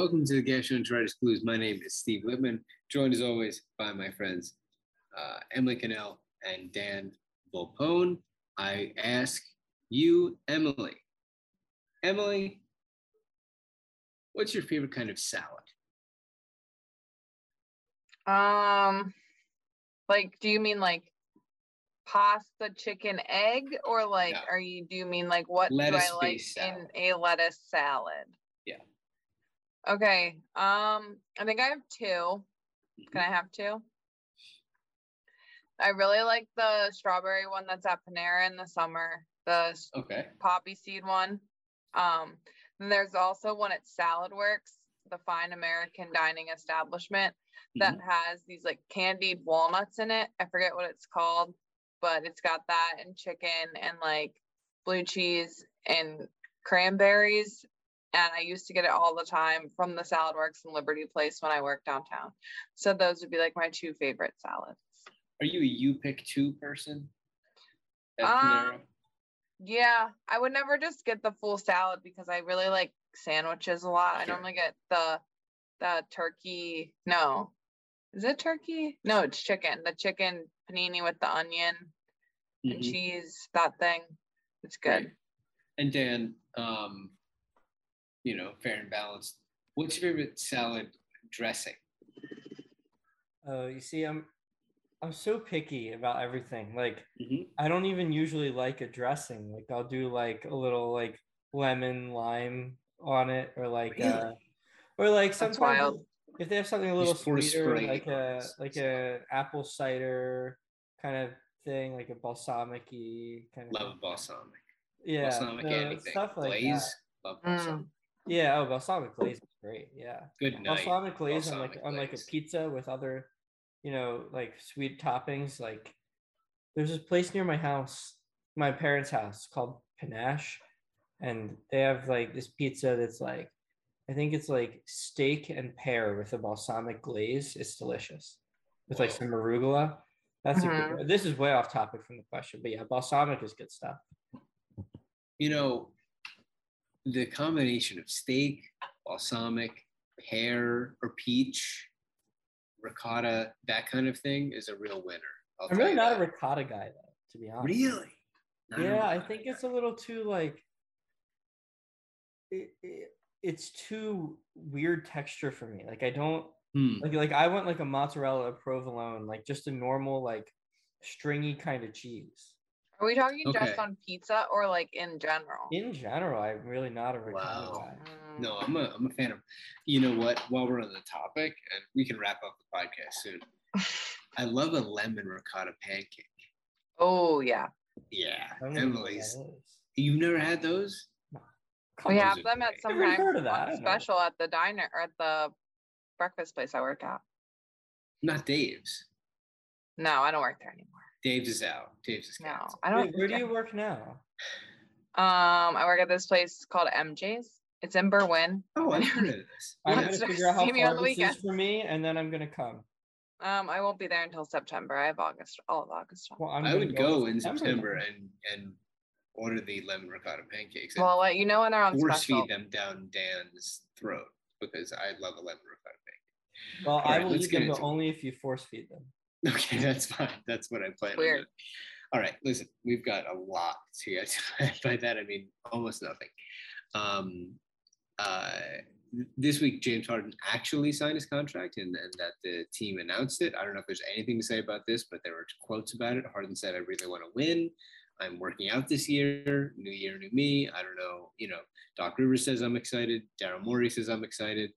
Welcome to the Gastroenteritis Blues. My name is Steve Whitman, joined as always by my friends uh, Emily Cannell and Dan Volpone. I ask you, Emily. Emily, what's your favorite kind of salad? Um, like, do you mean like pasta, chicken, egg, or like, No. are you? Do you mean like what do I like Lettuce-based in a lettuce salad? Okay. Um, I think I have two. Mm-hmm. Can I have two? I really like the strawberry one that's at Panera in the summer. The Okay. poppy seed one. Um, then there's also one at Salad Works, the fine American dining establishment that has these like candied walnuts in it. I forget what it's called, but it's got that and chicken and like blue cheese and cranberries. And I used to get it all the time from the Salad Works in Liberty Place when I worked downtown. So those would be like my two favorite salads. Are you a you pick two person? Um, Yeah, I would never just get the full salad because I really like sandwiches a lot. I normally get the the turkey. No, is it turkey? No, it's chicken. The chicken panini with the onion and Mhm. cheese. That thing. It's good. Right. And Dan, um, you know, fair and balanced. What's your favorite salad dressing? Oh, you see, I'm I'm so picky about everything. Like Mhm. I don't even usually like a dressing. Like I'll do like a little like lemon lime on it, or like Really? uh, or like That's sometimes if they have something a little Just pour a sweeter, spray like a like a apple cider kind of thing, like a balsamic-y kind of Love balsamic. yeah, balsamic no, anything. stuff like Glaze. that. Love Mm. Balsamic. Yeah, oh, balsamic glaze is great. Yeah. Good night. balsamic glaze on like balsamic on like a pizza with other you know like sweet toppings like there's this place near my house my parents house called panache and they have like this pizza that's like i think it's like steak and pear with a balsamic glaze it's delicious with like some arugula that's a Mhm. good this is way off topic from the question but yeah balsamic is good stuff You know, the combination of steak, balsamic, pear or peach, ricotta, that kind of thing is a real winner. I'll i'm really not a ricotta guy though to be honest Really? Not yeah i think guy. it's a little too like it, it, it's too weird texture for me like i don't Hmm. like like i want like a mozzarella provolone like just a normal like stringy kind of cheese Are we talking Okay. just on pizza or like in general? in general i'm really not a ricotta Wow. guy Mm, No, I'm a I'm a fan of. You know what? While we're on the topic, and we can wrap up the podcast soon. I love a lemon ricotta pancake. Oh yeah, Yeah, I don't even know what Emily's. You've never had those? Come we on. have are them at great. some Never time of that, I on don't know. special at the diner or at the breakfast place I work at. Not Dave's. No, I don't work there anymore. Dave's is out. Dave's is No, canceled. I don't. Wait, where do you work now I- Um, I work at this place called MJ's. It's in Berwyn. Oh, I've heard of this. i'm gonna figure out how see me on far the this is for me and then i'm gonna come Um, I won't be there until September. I have August, all of August. off. well i'm I would go in September September and and order the lemon ricotta pancakes Well, I'll let you know when they're on force special. feed them down Dan's throat because I love a lemon ricotta pancake. well i will let's eat them but only if you force feed them Okay, that's fine. That's what I plan Weird. All right, listen, we've got a lot to get to. By that, I mean almost nothing. Um, uh, this week, James Harden actually signed his contract and, and that the team announced it. I don't know if there's anything to say about this, but there were quotes about it. Harden said, I really want to win. I'm working out this year. New year, new me. I don't know. You know, Doc Rivers says I'm excited. Daryl Morey says I'm excited.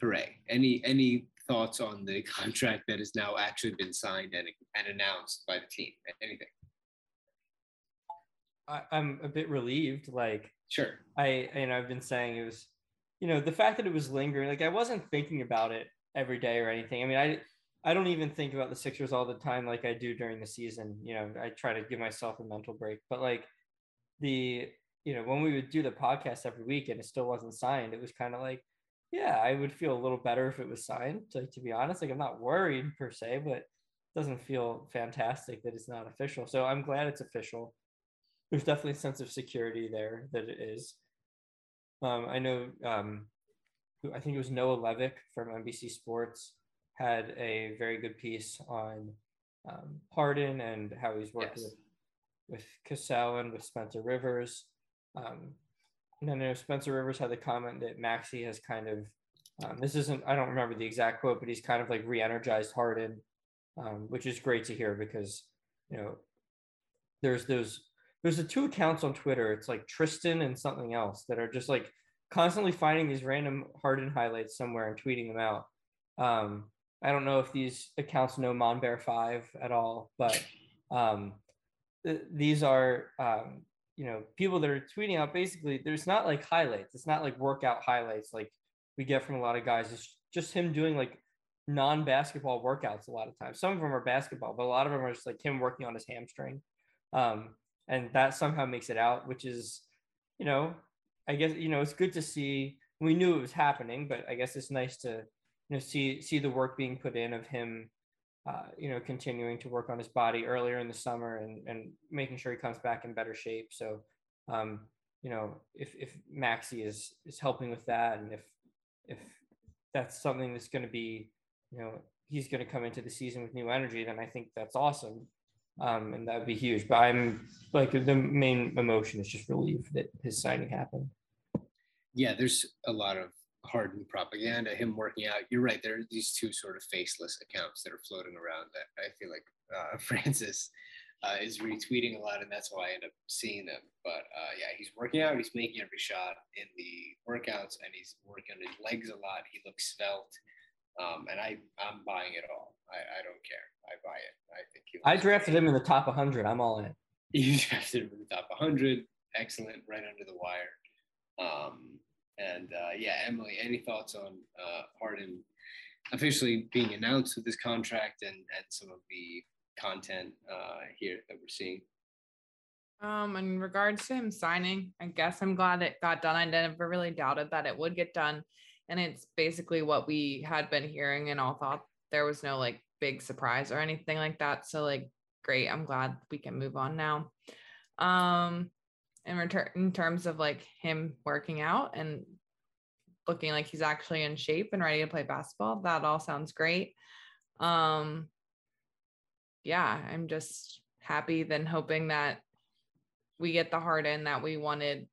Hooray. Any any thoughts on the contract that has now actually been signed and, and announced by the team? Anything? I, I'm a bit relieved. Like Sure. I, you know, I've been saying it was, you know, the fact that it was lingering, like I wasn't thinking about it every day or anything. I mean, I, I don't even think about the Sixers all the time like I do during the season. You know, I try to give myself a mental break, but like the, you know, when we would do the podcast every week and it still wasn't signed, it was kind of like, yeah, I would feel a little better if it was signed. Like to be honest, like I'm not worried per se, but it doesn't feel fantastic that it's not official. So I'm glad it's official. There's definitely a sense of security there that it is. Um, I know, um, I think it was Noah Levick from NBC Sports had a very good piece on um, Harden and how he's working Yes. with, with Cassell and with Spencer Rivers. Um, and I know Spencer Rivers had the comment that Maxi has kind of, um, this isn't, I don't remember the exact quote, but he's kind of like re-energized Harden, um, which is great to hear because, you know, there's those, there's the two accounts on Twitter. It's like Tristan and something else that are just like constantly finding these random Harden highlights somewhere and tweeting them out. Um, I don't know if these accounts know Monbear Five at all, but um, th- these are um, you know people that are tweeting out. Basically, there's not like highlights. It's not like workout highlights like we get from a lot of guys. It's just him doing like non-basketball workouts a lot of times. Some of them are basketball, but a lot of them are just like him working on his hamstring, um, and that somehow makes it out, which is you know I guess you know it's good to see. We knew it was happening, but I guess it's nice to you know see see the work being put in of him uh, you know continuing to work on his body earlier in the summer and and making sure he comes back in better shape. So um you know if if maxi is is helping with that and if if that's something that's going to be you know he's going to come into the season with new energy then i think that's awesome. Um and that would be huge. But i'm like the main emotion is just relief that his signing happened. Yeah, there's a lot of Harden propaganda, him working out. You're right. There are these two sort of faceless accounts that are floating around that I feel like uh, Francis uh, is retweeting a lot, and that's why I end up seeing them. But uh, yeah, he's working out. He's making every shot in the workouts, and he's working on his legs a lot. He looks svelte, um, and I I'm buying it all. I, I don't care. I buy it. I think he i drafted great. him in the top 100 i'm all in You drafted him in the top 100. Excellent, right under the wire. Um, and uh, yeah, Emily, any thoughts on uh, Harden officially being announced with this contract and, and some of the content uh, here that we're seeing? Um, in regards to him signing, I guess I'm glad it got done. I never really doubted that it would get done. And it's basically what we had been hearing and all thought there was no like big surprise or anything like that. So like great. I'm glad we can move on now. Um in return in terms of like him working out and looking like he's actually in shape and ready to play basketball, that all sounds great. Um yeah, I'm just happy then hoping that we get the Harden that we wanted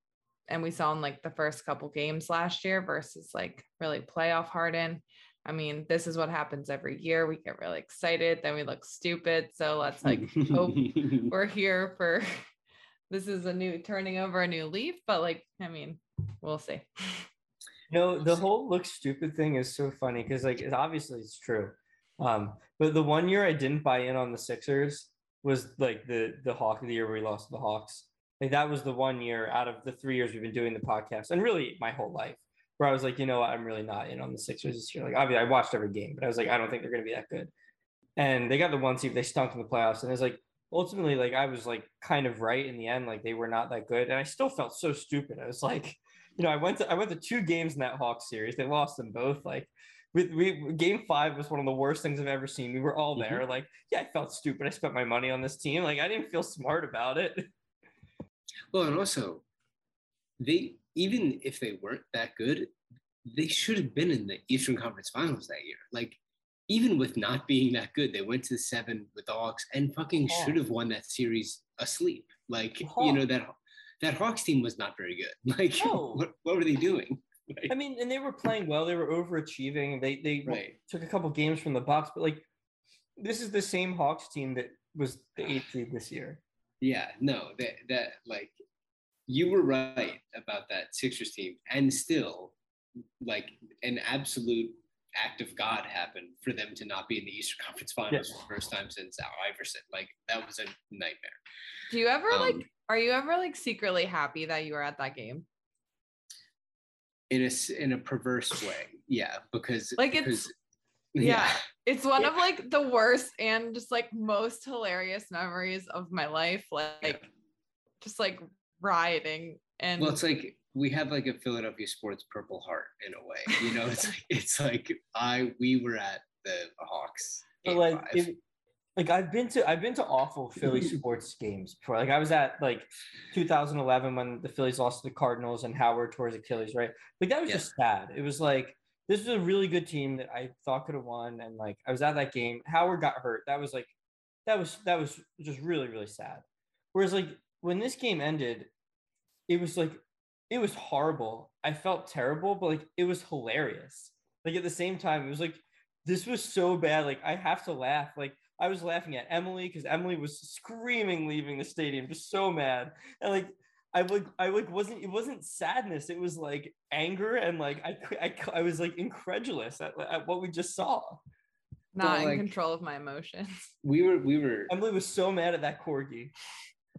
and we saw in like the first couple games last year versus like really playoff Harden. I mean, this is what happens every year. We get really excited, then we look stupid. So let's like hope we're here for this is a new turning over a new leaf, but like, I mean, we'll see. No, the whole look stupid thing is so funny because like it, obviously it's true. Um, but the one year I didn't buy in on the Sixers was like the the Hawk of the year where we lost to the Hawks. Like that was the one year out of the three years we've been doing the podcast, and really my whole life, where I was like, you know what, I'm really not in on the Sixers this year. Like obviously I watched every game, but I was like, I don't think they're gonna be that good. And they got the one seed, they stunk in the playoffs, and it's like ultimately like I was like kind of right in the end, like they were not that good, and I still felt so stupid. I was like, you know, I went to I went to two games in that Hawks series. They lost them both. Like we, we game five was one of the worst things I've ever seen. We were all Mhm. there. Like, yeah, I felt stupid. I spent my money on this team. Like I didn't feel smart about it. Well, and also, they even if they weren't that good, they should have been in the Eastern Conference Finals that year. Like, even with not being that good, they went to the seven with the Hawks and fucking should have won that series asleep. Like you know that that Hawks team was not very good. Like No. what, what were they doing? Like, I mean, and they were playing well. They were overachieving. They they right. took a couple games from the box, but like this is the same Hawks team that was the eighth seed this year. Yeah, no, that that like you were right about that Sixers team, and still, like an absolute act of God happened for them to not be in the Eastern Conference Finals Yes. for the first time since Al Iverson. Like that was a nightmare. Do you ever like Um, are you ever like secretly happy that you were at that game? in a s- in a perverse way, yeah, because Like, it's- because, yeah. It's one Yeah. of like the worst and just like most hilarious memories of my life. Like just like rioting and Well, it's like we have like a Philadelphia sports Purple Heart in a way. You know, it's like it's like I we were at the Hawks. But like, if, like I've been to I've been to awful Philly sports games before. Like I was at like 2011 when the Phillies lost to the Cardinals and Howard tore his Achilles. Right, like that was Yeah. just sad. It was like this was a really good team that I thought could have won, and like I was at that game. Howard got hurt. That was like that was that was just really really sad. Whereas like when this game ended, it was like it was horrible. I felt terrible, but like it was hilarious. Like at the same time, it was like this was so bad. Like I have to laugh. Like I was laughing at Emily because Emily was screaming leaving the stadium, just so mad. And like I like I like wasn't it wasn't sadness. It was like anger and like I I, I was like incredulous at, at what we just saw. not in like- control of my emotions. we were we were Emily was so mad at that corgi.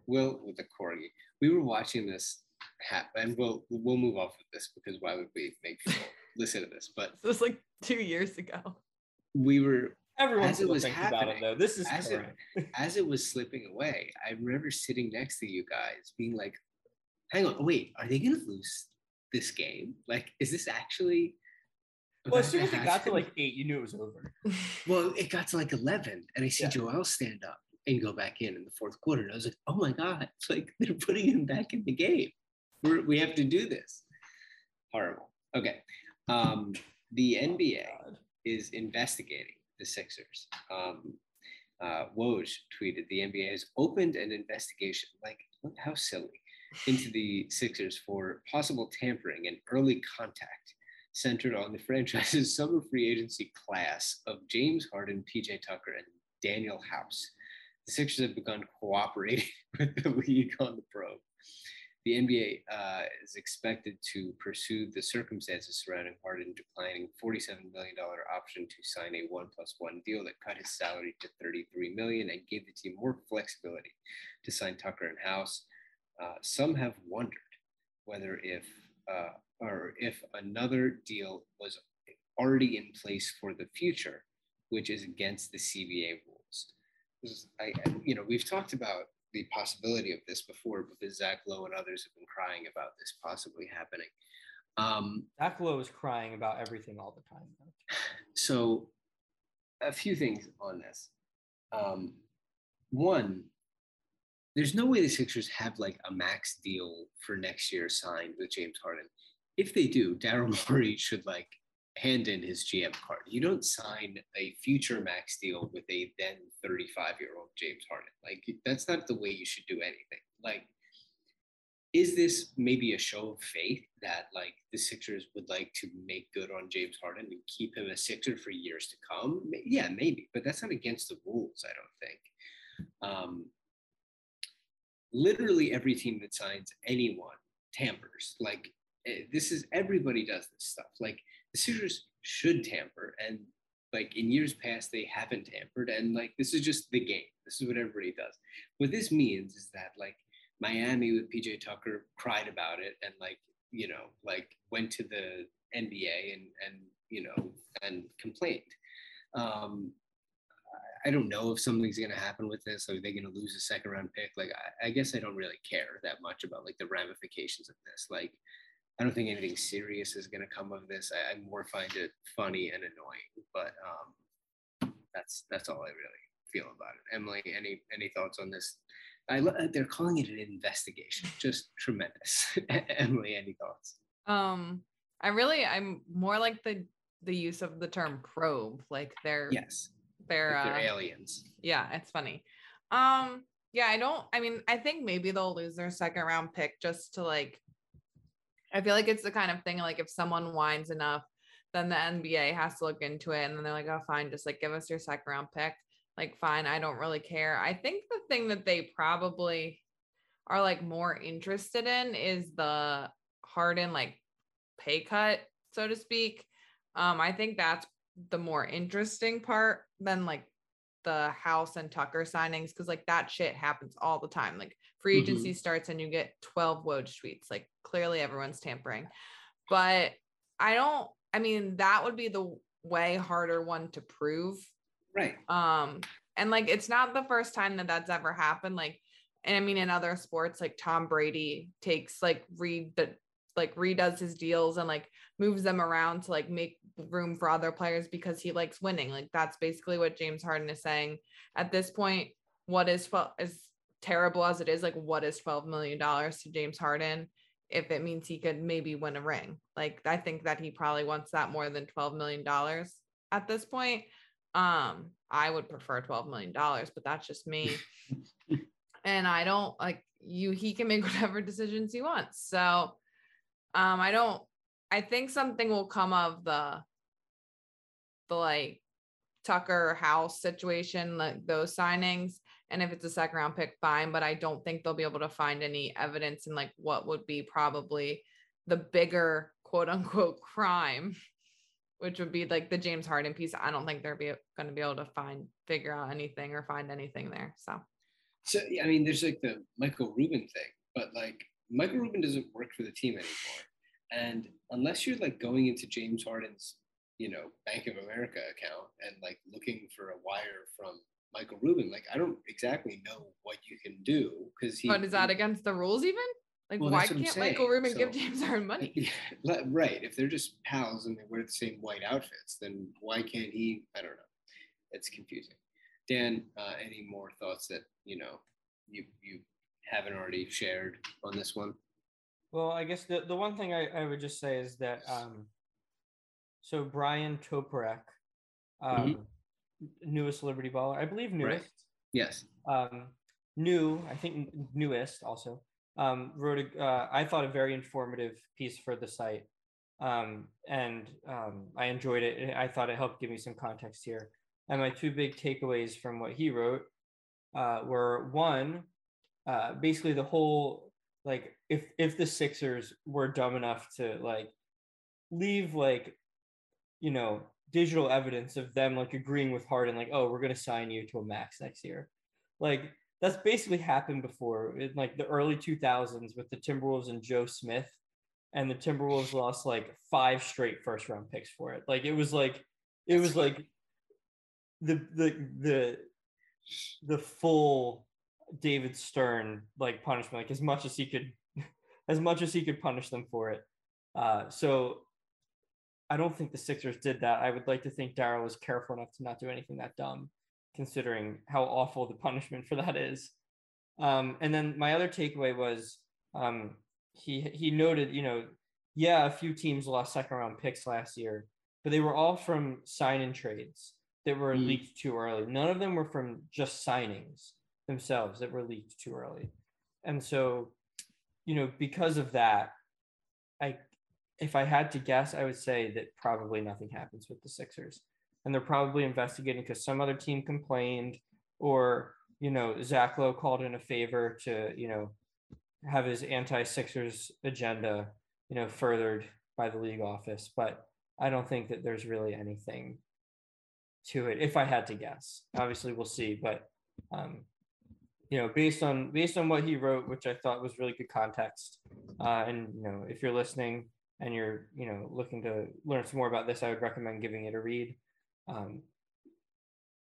Will with the corgi. We were watching this happen, and we'll we'll move off of this because why would we make people listen to this? But This was like two years ago. we were Everyone still was thinks about it happening, though. This is as it- as it was slipping away. I remember sitting next to you guys, being like, "Hang on, wait, are they gonna lose this game? Like, is this actually?" well, as soon as it got to like eight, you knew it was over. Well, it got to like 11, and I see Yeah. Joel stand up and go back in in the fourth quarter. And I was like, oh my God, it's like they're putting him back in the game. We're, we have to do this. Horrible. Okay. Um, the NBA God. is investigating the Sixers. Um, uh, Woj tweeted the NBA has opened an investigation, like, how silly, into the Sixers for possible tampering and early contact centered on the franchise's summer free agency class of James Harden, PJ Tucker, and Danuel House. The Sixers have begun cooperating with the league on the probe. The NBA uh, is expected to pursue the circumstances surrounding Harden declining $47 million option to sign a one plus one deal that cut his salary to 33 million and gave the team more flexibility to sign Tucker and House. Uh, some have wondered whether if uh, or if another deal was already in place for the future, which is against the CBA rules. I- you know, we've talked about the possibility of this before because Zach Lowe and others have been crying about this possibly happening. Um, Zach Lowe is crying about everything all the time. though. so, a few things on this. Um, one, there's no way the Sixers have like a max deal for next year signed with James Harden. If they do, Daryl Morey should like hand in his GM card. You don't sign a future max deal with a then 35 year old James Harden. Like that's not the way you should do anything. Like, is this maybe a show of faith that like the Sixers would like to make good on James Harden and keep him a Sixer for years to come? Yeah, maybe, but that's not against the rules, I don't think. Um, literally every team that signs anyone tampers. Like eh, this is everybody does this stuff. Like the Sixers should tamper, and like in years past they haven't tampered, and like this is just the game. This is what everybody does. What this means is that like Miami with PJ Tucker cried about it, and like you know like went to the NBA and and you know and complained. Um, I don't know if something's going to happen with this. Are they going to lose a second round pick? Like, I, I guess I don't really care that much about like the ramifications of this. Like, I don't think anything serious is going to come of this. I, I more find it funny and annoying, but um, that's that's all I really feel about it. Emily, any any thoughts on this? I they're calling it an investigation. Just tremendous. Emily, any thoughts? Um, I really, I'm more like the the use of the term probe, like they're Yes, they're, like uh, they're aliens. yeah, it's funny. Um, yeah, I don't. I mean, I think maybe they'll lose their second round pick just to like. I feel like it's the kind of thing like if someone whines enough, then the NBA has to look into it, and then they're like, "Oh, fine, just like give us your second round pick." Like, fine, I don't really care. I think the thing that they probably are like more interested in is the Harden like pay cut, so to speak. Um, I think that's the more interesting part than like the House and Tucker signings because like that shit happens all the time. Like free Mhm. agency starts and you get 12 Woj tweets. Like clearly everyone's tampering. But I don't, I mean, that would be the way harder one to prove. Right. Um, and like it's not the first time that that's ever happened. Like, and I mean, in other sports, like Tom Brady takes like read the like redoes his deals and like moves them around to like make room for other players because he likes winning. Like that's basically what James Harden is saying at this point. What is twelve as terrible as it is, like what is twelve million dollars to James Harden if it means he could maybe win a ring? Like I think that he probably wants that more than twelve million dollars at this point. Um, I would prefer twelve million dollars, but that's just me. and I don't like you. He can make whatever decisions he wants. So um i don't i think something will come of the the like tucker house situation like those signings and if it's a second round pick fine but i don't think they'll be able to find any evidence in like what would be probably the bigger quote unquote crime which would be like the james harden piece i don't think they're be, going to be able to find figure out anything or find anything there so So I mean, there's like the Michael Rubin thing, but like Michael Rubin doesn't work for the team anymore. And unless you're like going into James Harden's, you know, Bank of America account and like looking for a wire from Michael Rubin, like I don't exactly know what you can do because he. but is that against the rules even like Well, why that's what I'm can't michael saying, rubin give so- james harden money Le- right? If they're just pals and they wear the same white outfits, then why can't he? I don't know. It's confusing. Dan, uh, any more thoughts that you know you you haven't already shared on this one? Well, I guess the, the one thing I, I would just say is that um, so Bryan Toporek, um, newest Liberty baller, I believe Right. newest, Yes. um, new, I think newest also, um, wrote a, uh, I thought a very informative piece for the site. Um, and um, I enjoyed it. I thought it helped give me some context here. And my two big takeaways from what he wrote uh, were one, uh, basically the whole like if if the Sixers were dumb enough to like leave like you know digital evidence of them like agreeing with Harden like oh we're gonna sign you to a max next year, like that's basically happened before in like the early 2000s with the Timberwolves and Joe Smith, and the Timberwolves lost like five straight first round picks for it. Like it was like it was like the the the the full David Stern like punishment, like as much as he could, as much as he could punish them for it. Uh, so I don't think the Sixers did that. I would like to think Daryl was careful enough to not do anything that dumb, considering how awful the punishment for that is. Um, and then my other takeaway was um, he he noted, you know, yeah, a few teams lost second round picks last year, but they were all from sign in trades that were Mm. leaked too early. None of them were from just signings themselves that were leaked too early. And so, you know, because of that, I if I had to guess, I would say that probably nothing happens with the Sixers. And they're probably investigating because some other team complained, or you know, Zach Lowe called in a favor to, you know, have his anti-Sixers agenda, you know, furthered by the league office. But I don't think that there's really anything to it. If I had to guess, obviously we'll see. But um, you know, based on based on what he wrote, which I thought was really good context, uh, and you know, if you're listening and you're you know looking to learn some more about this, I would recommend giving it a read. Um,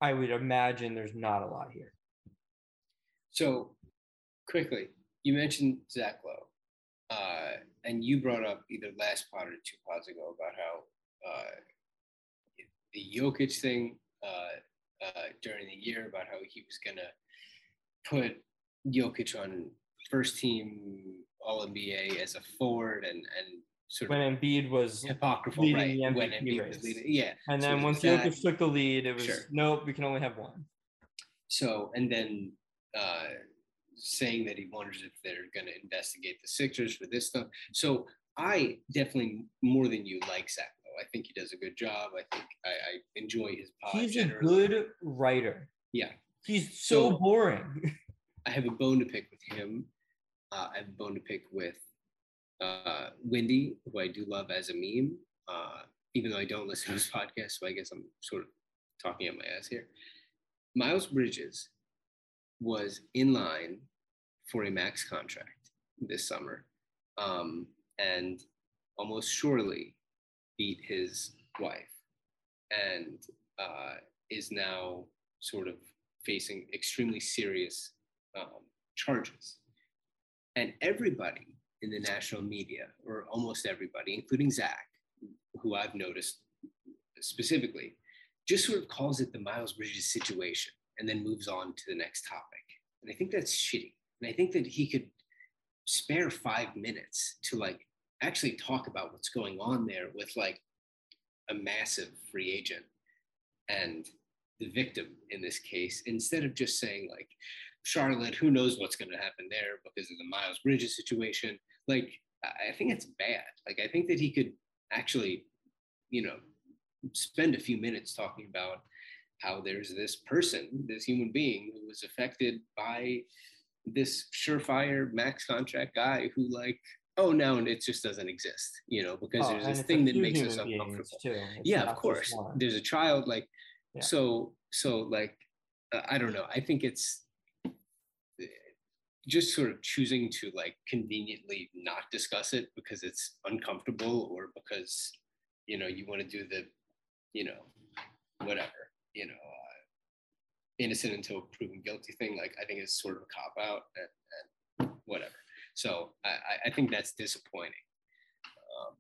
I would imagine there's not a lot here. So quickly, you mentioned Zach Lowe, uh, and you brought up either last pod or two pods ago about how uh, the Jokic thing uh, uh, during the year about how he was gonna put Jokic on first team All NBA as a forward and and sort when of Embiid was, apocryphal, leading right? the when Embiid was race. leading, yeah. and so then once. Jokic took the lead, it was Sure. nope, we can only have one. So, and then uh, saying that he wonders if they're going to investigate the Sixers for this stuff. So, I definitely more than you like Zach. Lowe. I think he does a good job. I think I, I enjoy his pod. He's a good writer. Yeah, He's so, So- boring. I have a bone to pick with him. Uh, I have a bone to pick with uh, Windy, who I do love as a meme, uh, even though I don't listen to his podcast. So I guess I'm sort of talking out my ass here. Miles Bridges was in line for a max contract this summer um, and almost surely beat his wife and uh, is now sort of facing extremely serious um, charges. And everybody in the national media, or almost everybody, including Zach, who I've noticed specifically, just sort of calls it the Miles Bridges situation and then moves on to the next topic. And I think that's shitty. And I think that he could spare five minutes to like actually talk about what's going on there with like a massive free agent and the victim in this case, instead of just saying like, Charlotte, who knows what's going to happen there because of the Miles Bridges situation. Like, I think it's bad. Like, I think that he could actually, you know, spend a few minutes talking about how there's this person, this human being who was affected by this surefire max contract guy who, like, oh, no, and it just doesn't exist, you know, because Oh, there's this thing that makes us uncomfortable. Yeah of course there's a child like Yeah. so so like uh, i don't know i think it's just sort of choosing to like conveniently not discuss it because it's uncomfortable or because you know you want to do the you know whatever you know uh, innocent until proven guilty thing like i think it's sort of a cop out and, and whatever. So I, I- I think that's disappointing. Um,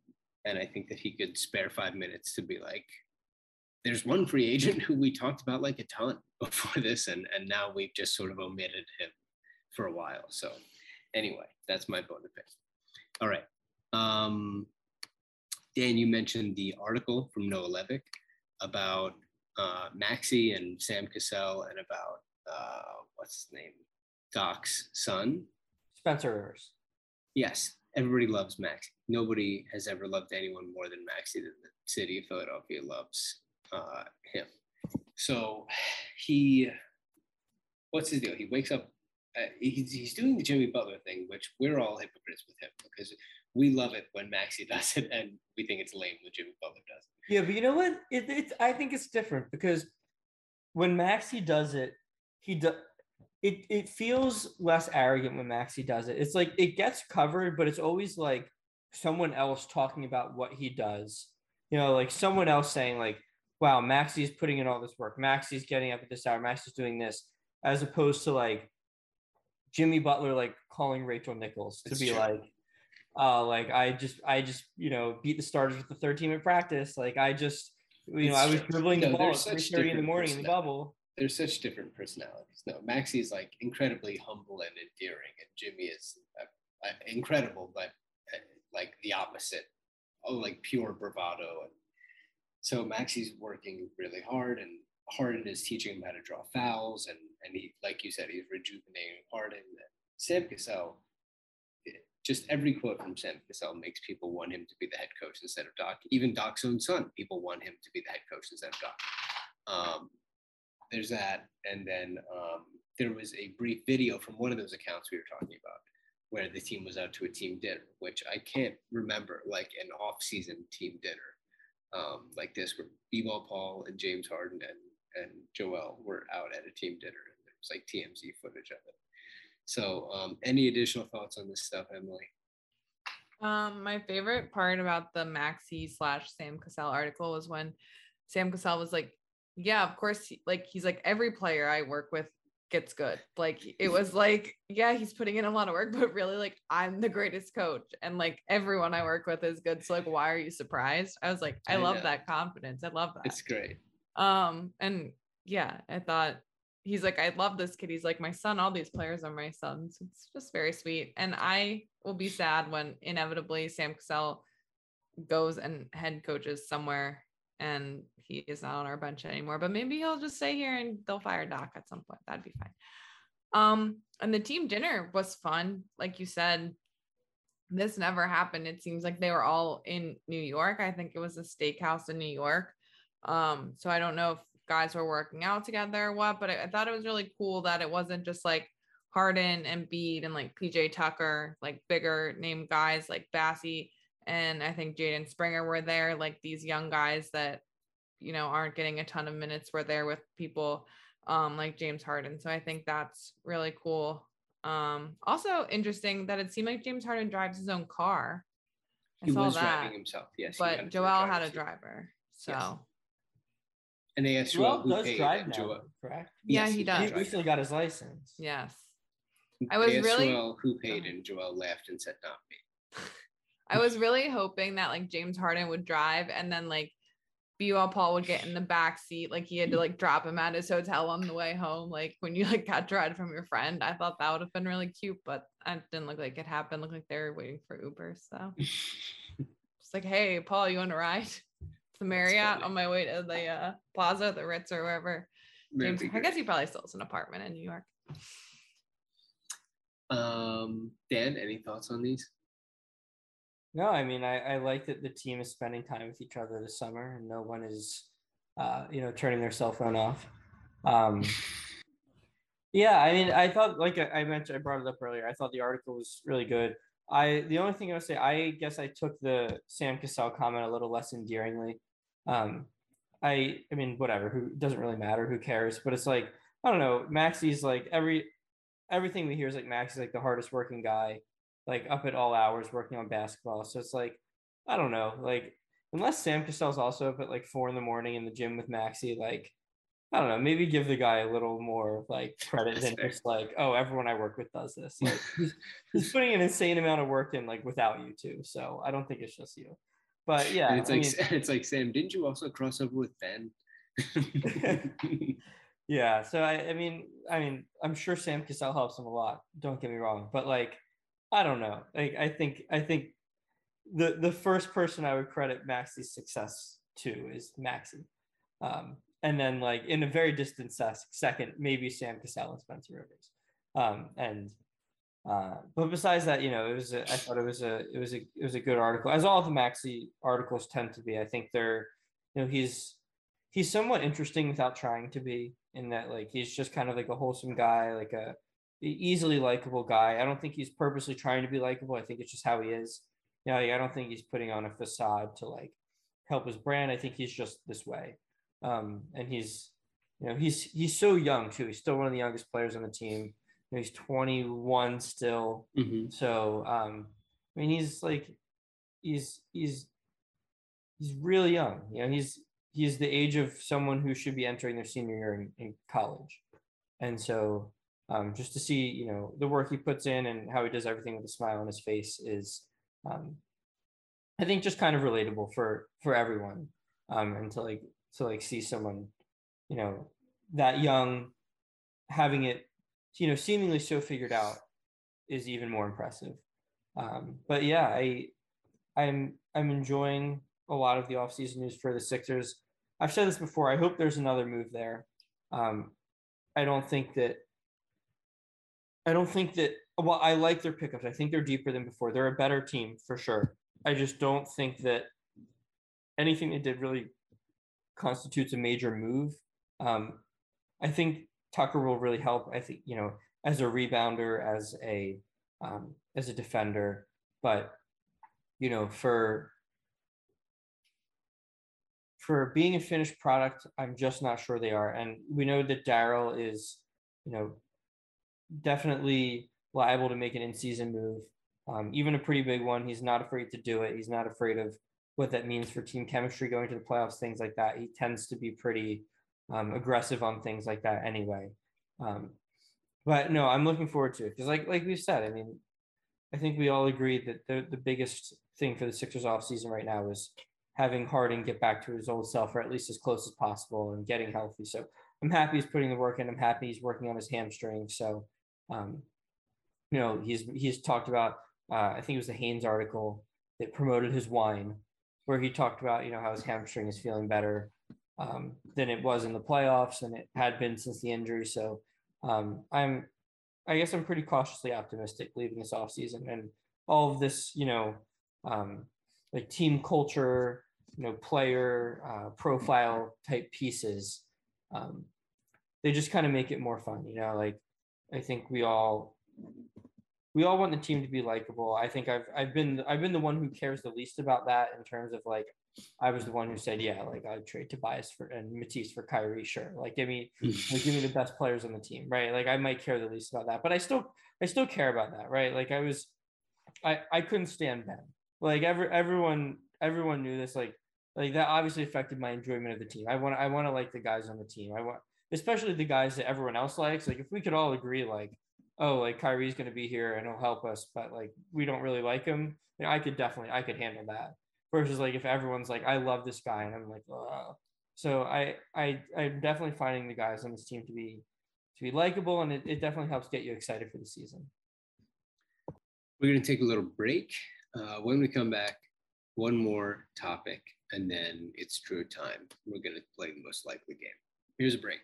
and i think that he could spare five minutes to be like there's one free agent who we talked about like a ton before this and and now we've just sort of omitted him for a while so anyway that's my bone to pick all right um dan you mentioned the article from noah levick about uh maxi and sam cassell and about uh what's his name doc's son Spencer Rivers. Yes, everybody loves Maxi. Nobody has ever loved anyone more than Maxi the city of Philadelphia loves uh, him. So he, what's his deal? He wakes up, uh, he's, he's doing the Jimmy Butler thing, which we're all hypocrites with him because we love it when Maxi does it and we think it's lame when Jimmy Butler does it. Yeah, but you know what? It, it's I think it's different because when Maxi does it, he does it. It feels less arrogant when Maxi does it. It's like it gets covered, but it's always like someone else talking about what he does. You know, like someone else saying like, "Wow, Maxi's putting in all this work. Maxi's getting up at this hour. Maxi's doing this," as opposed to like Jimmy Butler like calling Rachel Nichols to It's be true. like, uh, like I just I just you know beat the starters with the third team in practice. Like I just you know It's I was dribbling No, the ball there's at three thirty in the morning in the bubble. They're such different personalities. No, Maxi's like incredibly humble and endearing, and Jimmy is uh, uh, incredible, but uh, like the opposite, oh, like pure bravado. And so Maxi's working really hard, and Harden is teaching him how to draw fouls, and and he, like you said, he's rejuvenating Harden. Sam Cassell, it- just every quote from Sam Cassell makes people want him to be the head coach instead of Doc. Even Doc's own son, people want him to be the head coach instead of Doc. Um, there's that, and then um, there was a brief video from one of those accounts we were talking about where the team was out to a team dinner, which I can't remember like an off-season team dinner um, like this, where B-ball Paul and James Harden and and Joel were out at a team dinner, and there was like TMZ footage of it. So, um, any additional thoughts on this stuff, Emily? Um, my favorite part about the Maxi slash Sam Cassell article was when Sam Cassell was like, "Yeah, of course." Like he's like, every player I work with gets good. Like it was like, yeah, he's putting in a lot of work, but really, like, I'm the greatest coach, and like everyone I work with is good. So like, why are you surprised? I was like, I, I love know. that confidence. I love that. It's great. Um, and yeah, I thought he's like, I love this kid. He's like, my son, all these players are my sons. It's just very sweet. And I will be sad when inevitably Sam Cassell goes and head coaches somewhere and he is not on our bench anymore. But maybe he'll just stay here and they'll fire Doc at some point. That'd be fine. Um, and the team dinner was fun. Like you said, this never happened. It seems like they were all in New York. I think it was a steakhouse in New York. Um, so I don't know if guys were working out together or what, but I, I thought it was really cool that it wasn't just like Harden and Bede and like PJ Tucker, like bigger name guys like Bassey and I think Jaden Springer were there, like these young guys that you know aren't getting a ton of minutes were there with people um like James Harden. So I think that's really cool. Um also interesting that it seemed like James Harden drives his own car. I He saw was that. driving himself. Yes. But Joel had a driver. So Yes. And they asked Joel Joel who does paid. drive and now, Joel, correct? yeah, Yes, he he does. does. He recently got his license. Yes. I was asked really- Joel who paid, oh. and Joel laughed and said, "Not me." I was really hoping that like James Harden would drive and then like B-ball Paul would get in the back seat. Like he had to like drop him at his hotel on the way home. Like when you like got drive from your friend. I thought that would have been really cute, but it didn't look like it happened. Looked like they were waiting for Uber. So just like, hey, Paul, you want to ride to the Marriott on my way to the uh, Plaza, the Ritz, or wherever? James, I guess he probably still has an apartment in New York. Um, Dan, any thoughts on these? No, I mean, I, I like that the team is spending time with each other this summer and no one is, uh, you know, turning their cell phone off. Um, yeah, I mean, I thought, like I I mentioned, I brought it up earlier. I thought the article was really good. I, the only thing I would say, I guess I took the Sam Cassell comment a little less endearingly. Um, I, I mean, whatever, who doesn't really matter, who cares? But it's like, I don't know, Maxi's like every, everything we hear is like Maxi's like the hardest working guy like up at all hours working on basketball. So it's like, I don't know, like unless Sam Cassell's also up at like four in the morning in the gym with Maxi, like I don't know, maybe give the guy a little more like credit That's than fair. just like, oh, everyone I work with does this. Like he's, he's putting an insane amount of work in like without you too. So I don't think it's just you. But yeah, and it's I like mean- it's like Sam. Didn't you also cross over with Ben? yeah so I, I mean i mean i'm sure sam cassell helps him a lot don't get me wrong but like i don't know like i think i think the the first person i would credit maxi's success to is maxi um and then like in a very distant second maybe sam cassell and spencer rivers um and uh but besides that you know it was a, i thought it was a it was a it was a good article as all the maxi articles tend to be i think they're you know he's he's somewhat interesting without trying to be in that like he's just kind of like a wholesome guy like a easily likable guy. I don't think he's purposely trying to be likable i think it's just how he is. You know, i don't think he's putting on a facade to like help his brand i think he's just this way. Um and he's you know he's he's so young too he's still one of the youngest players on the team he's 21 still Mhm. so um, I mean, he's like, he's he's he's really young. You know, he's he's the age of someone who should be entering their senior year in, in college, and so um, just to see you know the work he puts in and how he does everything with a smile on his face is, um, I think, just kind of relatable for for everyone. Um, and to like to like see someone, you know, that young, having it, you know, seemingly so figured out is even more impressive. Um, but yeah, I I'm I'm enjoying a lot of the offseason news for the Sixers. I've said this before. I hope there's another move there. Um, I don't think that I don't think that well, I like their pickups. I think they're deeper than before. They're a better team for sure. I just don't think that anything they did really constitutes a major move. Um, I think Tucker will really help. I think, you know, as a rebounder, as a um, as a defender, but you know, for for being a finished product, I'm just not sure they are. And we know that Daryl is, you know, definitely liable to make an in-season move, um, even a pretty big one. He's not afraid to do it. He's not afraid of what that means for team chemistry going to the playoffs, things like that. He tends to be pretty um, aggressive on things like that anyway. Um, but no, I'm looking forward to it because, like like we've said, I mean, I think we all agreed that the the biggest thing for the Sixers offseason right now is having Harden get back to his old self or at least as close as possible and getting healthy. So I'm happy he's putting the work in. I'm happy he's working on his hamstring. So, um, you know, he's he's talked about. Uh, I think it was the Haynes article that promoted his wine where he talked about you know how his hamstring is feeling better um, than it was in the playoffs and it had been since the injury. So um, I'm, I guess I'm pretty cautiously optimistic leaving this offseason and all of this, you know, um, like team culture, you know, player uh, profile type pieces. Um, they just kind of make it more fun, you know, like I think we all we all want the team to be likable. I think I've I've been I've been the one who cares the least about that in terms of like I was the one who said, yeah, like I'd trade Tobias for and Matisse for Kyrie, sure. Like give me hmm. like give me the best players on the team, right? Like I might care the least about that, but I still I still care about that, right? Like I was I I couldn't stand Ben. Like every everyone everyone knew this. Like like that obviously affected my enjoyment of the team. I want I want to like the guys on the team. I want especially the guys that everyone else likes. Like if we could all agree, like oh, like Kyrie's going to be here and he'll help us, but like we don't really like him. You know, I could definitely I could handle that versus like if everyone's like, I love this guy, and I'm like, oh. So I I I'm definitely finding the guys on this team to be to be likable, and it, it definitely helps get you excited for the season. We're going to take a little break. Uh, when we come back, one more topic, and then it's true time. We're going to play the most likely game. Here's a break.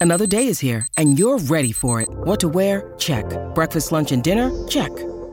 Another day is here, and you're ready for it. What to wear? Check. Breakfast, lunch, and dinner? Check.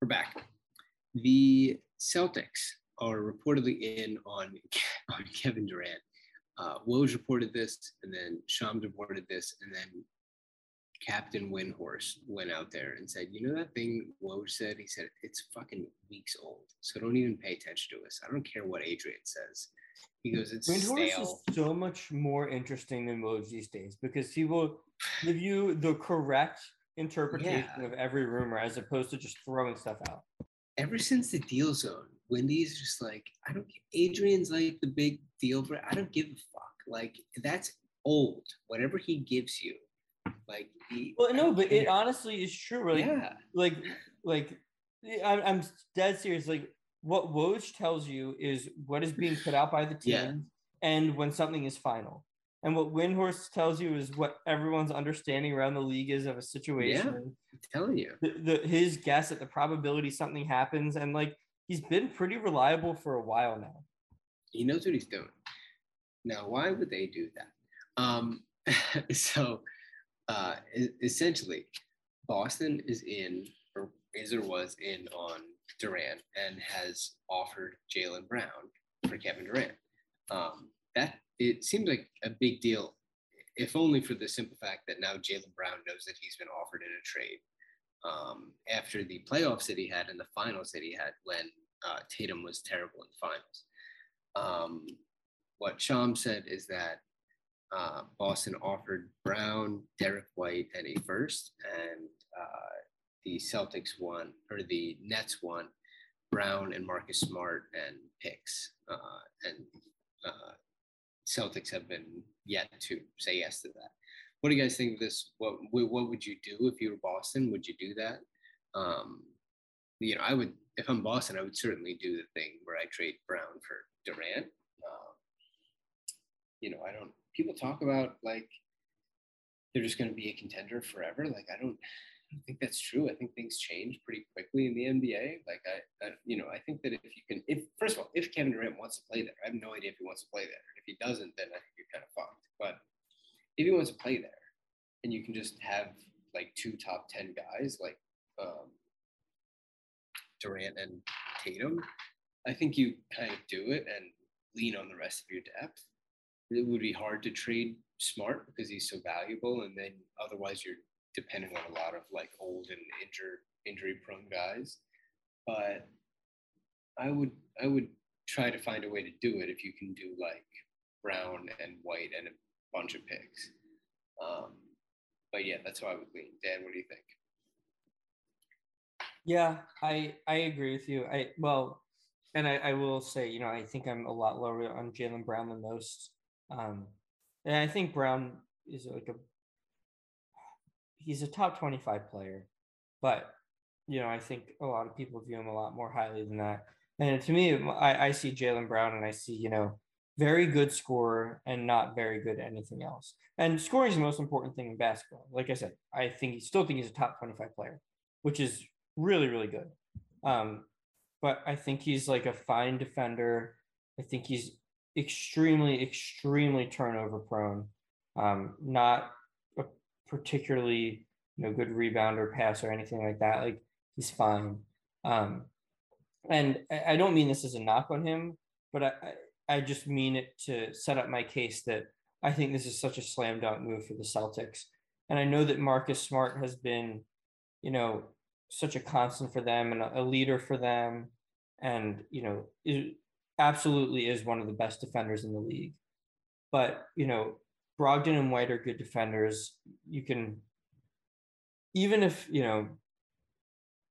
We're back. The Celtics are reportedly in on, on Kevin Durant. Uh, Woj reported this, and then Shams reported this, and then Captain Windhorst went out there and said, "You know that thing Woj said? He said it's fucking weeks old, so don't even pay attention to us. I don't care what Adrian says." He goes, "It's Windhorst stale." is so much more interesting than Woj these days because he will give you the correct interpretation Yeah. of every rumor as opposed to just throwing stuff out. Ever since the deal zone, Windy's just like, I don't. Adrian's like the big deal, but I don't give a fuck. Like that's old. Whatever he gives you, like he. Well, no, but it honestly is true. Like, yeah. like, like, I'm, I'm dead serious. Like, what Woj tells you is what is being put out by the team, Yeah. and when something is final. And what Windhorst tells you is what everyone's understanding around the league is of a situation. I'm telling you. The, the his guess at the probability something happens, and like he's been pretty reliable for a while now. he knows what he's doing. Now, why would they do that? Um, so, uh, essentially, Boston is in, or is or was in on Durant and has offered Jaylen Brown for Kevin Durant. Um, that it seems like a big deal, if only for the simple fact that now Jaylen Brown knows that he's been offered in a trade um, after the playoffs that he had and the finals that he had when uh, Tatum was terrible in the finals um, what Sham said is that uh, Boston offered Brown, Derrick White, and a first, and uh, the Celtics won, or the Nets won Brown and Marcus Smart and picks. Uh, and uh, Celtics have been yet to say yes to that. What do you guys think of this? What what would you do if you were Boston? Would you do that? Um, you know, I would if I'm Boston, I would certainly do the thing where I trade Brown for Durant. Um, you know, I don't. People talk about like they're just going to be a contender forever. Like I don't, I think that's true. I think things change pretty quickly in the NBA. Like I, I, you know, I think that if you can, if first of all, if Kevin Durant wants to play there, I have no idea if he wants to play there. He doesn't, then I think you're kind of fucked. But if he wants to play there, and you can just have like two top ten guys, like um, Durant and Tatum, I think you kind of do it and lean on the rest of your depth. It would be hard to trade Smart because he's so valuable, and then otherwise you're depending on a lot of like old and injured injury prone guys. But I would I would try to find a way to do it if you can do like Brown and White and a bunch of picks. Um, but yeah, that's how I would lean. Dan, what do you think? Yeah, I I agree with you. I well, and I, I will say, you know, I think I'm a lot lower on Jaylen Brown than most. Um, and I think Brown is like a he's a top 25 player, but you know, I think a lot of people view him a lot more highly than that. And to me, I, I see Jaylen Brown and I see, you know, very good scorer and not very good at anything else. And scoring is the most important thing in basketball. Like I said, I think he still think he's a top 25 player, which is really, really good. Um, but I think he's like a fine defender. I think he's extremely, extremely turnover prone. Um, not a particularly you know good rebounder, pass or anything like that. Like he's fine. Um, and I don't mean this as a knock on him, but I, I just mean it to set up my case that I think this is such a slam dunk move for the Celtics. And I know that Marcus Smart has been, you know, such a constant for them and a leader for them. And, you know, it absolutely is one of the best defenders in the league. But, you know, Brogdon and White are good defenders. You can, even if, you know,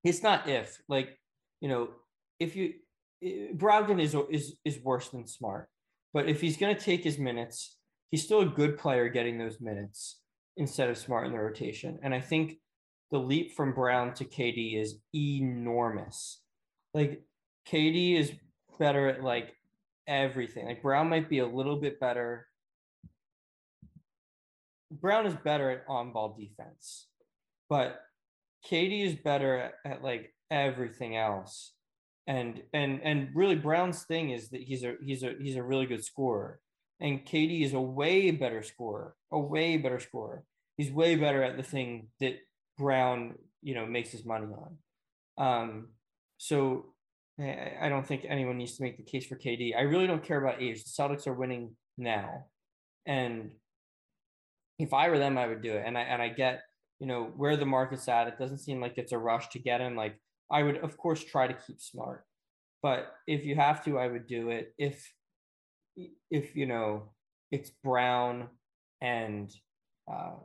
it's not if, like, you know, if you Brogdon is is is worse than Smart, but if he's going to take his minutes, he's still a good player getting those minutes instead of Smart in the rotation. And I think the leap from Brown to KD is enormous. Like KD is better at like everything. Like Brown might be a little bit better. Brown is better at on-ball defense, but KD is better at, at like everything else and and and really Brown's thing is that he's a he's a he's a really good scorer, and KD is a way better scorer, a way better scorer. He's way better at the thing that Brown you know makes his money on. Um, so I don't think anyone needs to make the case for KD. I really don't care about age. The Celtics are winning now, and if I were them, I would do it. And I and I get you know where the market's at. It doesn't seem like it's a rush to get him. Like I would, of course, try to keep smart. But if you have to, I would do it. If, if you know, it's Brown and, uh,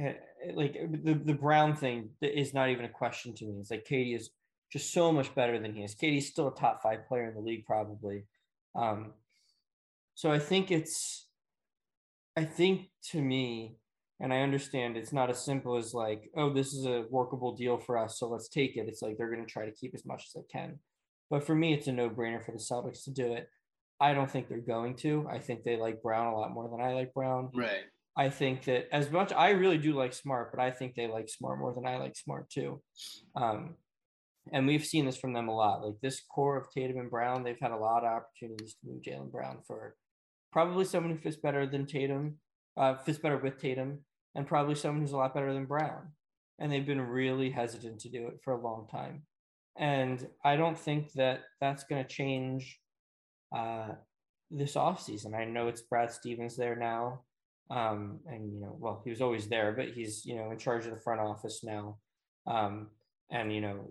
eh, like the, the Brown thing is not even a question to me. It's like KD is just so much better than he is. KD's still a top five player in the league, probably. Um, so I think it's, I think to me, and I understand it's not as simple as like, oh, this is a workable deal for us, so let's take it. It's like they're going to try to keep as much as they can. But for me, it's a no brainer for the Celtics to do it. I don't think they're going to. I think they like Brown a lot more than I like Brown. Right. I think that as much I really do like Smart, but I think they like Smart more than I like Smart too. Um, and we've seen this from them a lot. Like this core of Tatum and Brown, they've had a lot of opportunities to move Jaylen Brown for probably someone who fits better than Tatum, uh, fits better with Tatum, and probably someone who's a lot better than Brown. And they've been really hesitant to do it for a long time. And I don't think that that's going to change uh, this offseason. I know it's Brad Stevens there now. Um, and, you know, well, he was always there, but he's, you know, in charge of the front office now. Um, and, you know,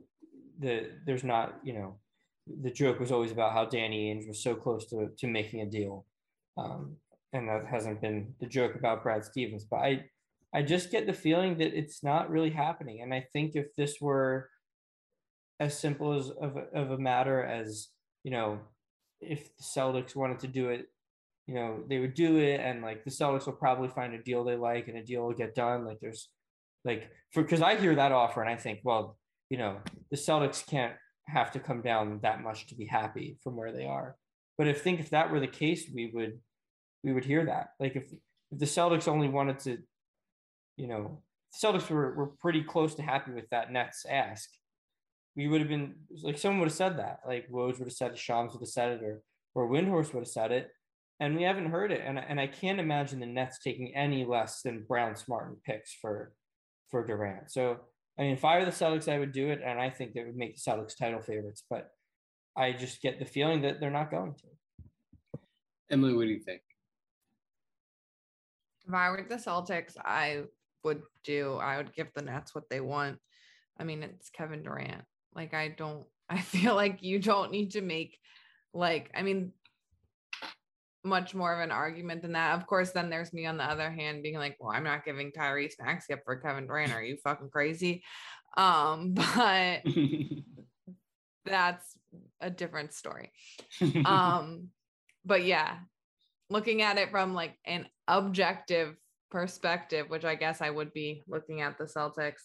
the there's not, you know, the joke was always about how Danny Ainge was so close to, to making a deal. Um, and that hasn't been the joke about Brad Stevens. But I, I just get the feeling that it's not really happening. And I think if this were as simple as of, of a matter as, you know, if the Celtics wanted to do it, you know, they would do it. And like the Celtics will probably find a deal they like and a deal will get done. Like there's like, for, cause I hear that offer and I think, well, you know, the Celtics can't have to come down that much to be happy from where they are. But if think if that were the case, we would, we would hear that. Like if, if the Celtics only wanted to you know, Celtics were, were pretty close to happy with that Nets ask. We would have been like someone would have said that, like Woj would have said it, Shams would have said it, or or Windhorst would have said it, and we haven't heard it. And and I can't imagine the Nets taking any less than Brown, Smart, and picks for for Durant. So I mean, if I were the Celtics, I would do it, and I think that would make the Celtics title favorites. But I just get the feeling that they're not going to. Emily, what do you think? If I were the Celtics, I would do, I would give the Nets what they want. I mean, it's Kevin Durant. Like, I don't, I feel like you don't need to make, like, I mean, much more of an argument than that. Of course, then there's me on the other hand being like, well, I'm not giving Tyrese Maxey up for Kevin Durant. Are you fucking crazy? Um, but that's a different story. um but yeah looking at it from like an objective perspective which i guess i would be looking at the celtics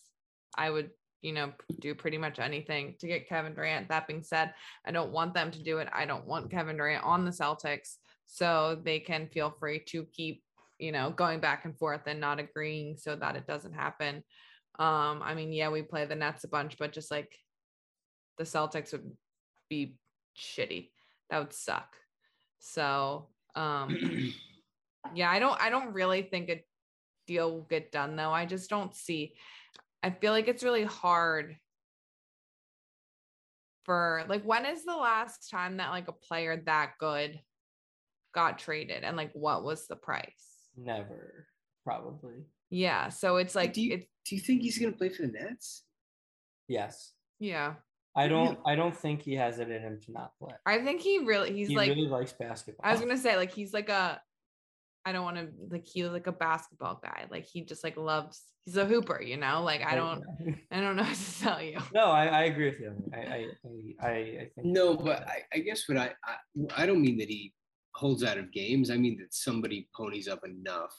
i would you know do pretty much anything to get kevin durant. That being said i don't want them to do it. I don't want kevin durant on the celtics so they can feel free to keep you know going back and forth and not agreeing so that it doesn't happen. Um i mean yeah we play the nets a bunch but just like the celtics would be shitty. That would suck. So um yeah, I don't I don't really think a deal will get done though. I just don't see I feel like it's really hard for like when is the last time that like a player that good got traded and like what was the price? Never, probably. Yeah, so it's like do you, it's do you think he's gonna play for the Nets? Yes. yeah. I don't I don't think he has it in him to not play. I think he really he's like, he like really likes basketball. I was gonna say like he's like a I don't want to like he's like a basketball guy. Like he just like loves he's a hooper, you know? Like I don't I don't know what to tell you. No, I, I agree with you. I I I, I, I think No, but I, I guess what I, I I don't mean that he holds out of games. I mean that somebody ponies up enough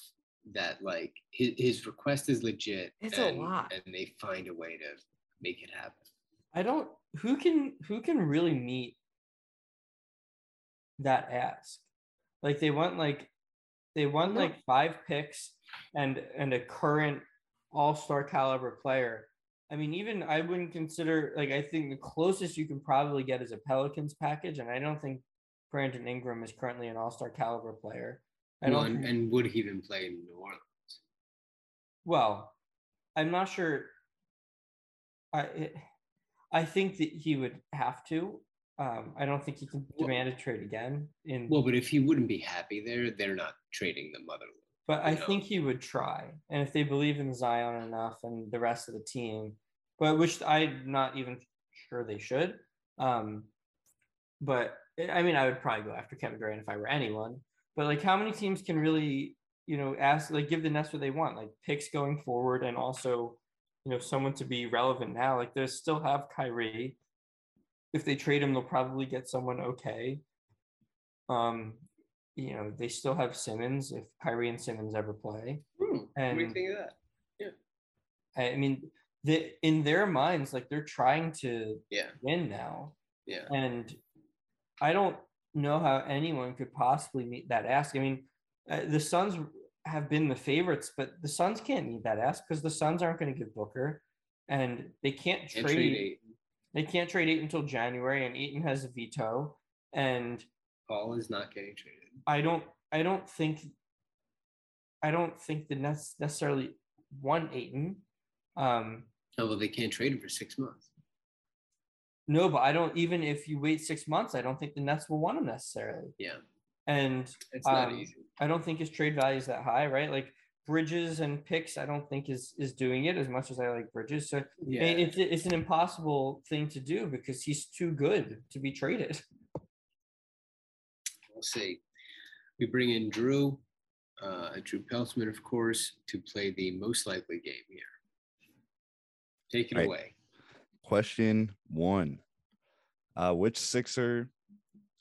that like his, his request is legit. It's a lot. and they find a way to make it happen. I don't who can who can really meet that ask. Like they want like they won No. like five picks and and a current all-star caliber player. I mean, even I wouldn't consider like I think the closest you can probably get is a Pelicans package, and I don't think Brandon Ingram is currently an all-star caliber player. I Well, don't and, think- and would he even play in New Orleans? Well, I'm not sure. I it- I think that he would have to. Um, I don't think he can Well- demand a trade again. In Well, but if he wouldn't be happy there, they're not trading the motherland. but I know. think he would try, and if they believe in Zion enough and the rest of the team, but which I'm not even sure they should. Um, but I- I mean, I would probably go after Kevin Durant if I were anyone. But like, how many teams can really, you know, ask like give the Nets what they want, like picks going forward, and also, you know, someone to be relevant now. Like, they still have Kyrie. If they trade him, they'll probably get someone okay. Um, you know, they still have Simmons if Kyrie and Simmons ever play. Hmm, what do you think of that? Yeah. I mean, the in their minds, like they're trying to Yeah, win now, yeah. and I don't know how anyone could possibly meet that ask. I mean, uh, the Suns have been the favorites, but the Suns can't meet that ask because the Suns aren't going to give Booker, and they can't And trade. trade. They can't trade eight until January, and Ayton has a veto, and Paul is not getting traded. I don't. I don't think. I don't think the Nets necessarily want Ayton. Um, Oh well, they can't trade him for six months. No, but I don't even if you wait six months, I don't think the Nets will want him necessarily. Yeah, And it's not Um, easy. I don't think his trade value is that high, right? Like Bridges and picks, I don't think is is doing it as much as I like Bridges. So Yeah, it's it's an impossible thing to do because he's too good to be traded. we'll see. We bring in Drew, uh, Drew Peltzman, of course, to play the most likely game here. Take it Right. away. Question one. Uh, which Sixer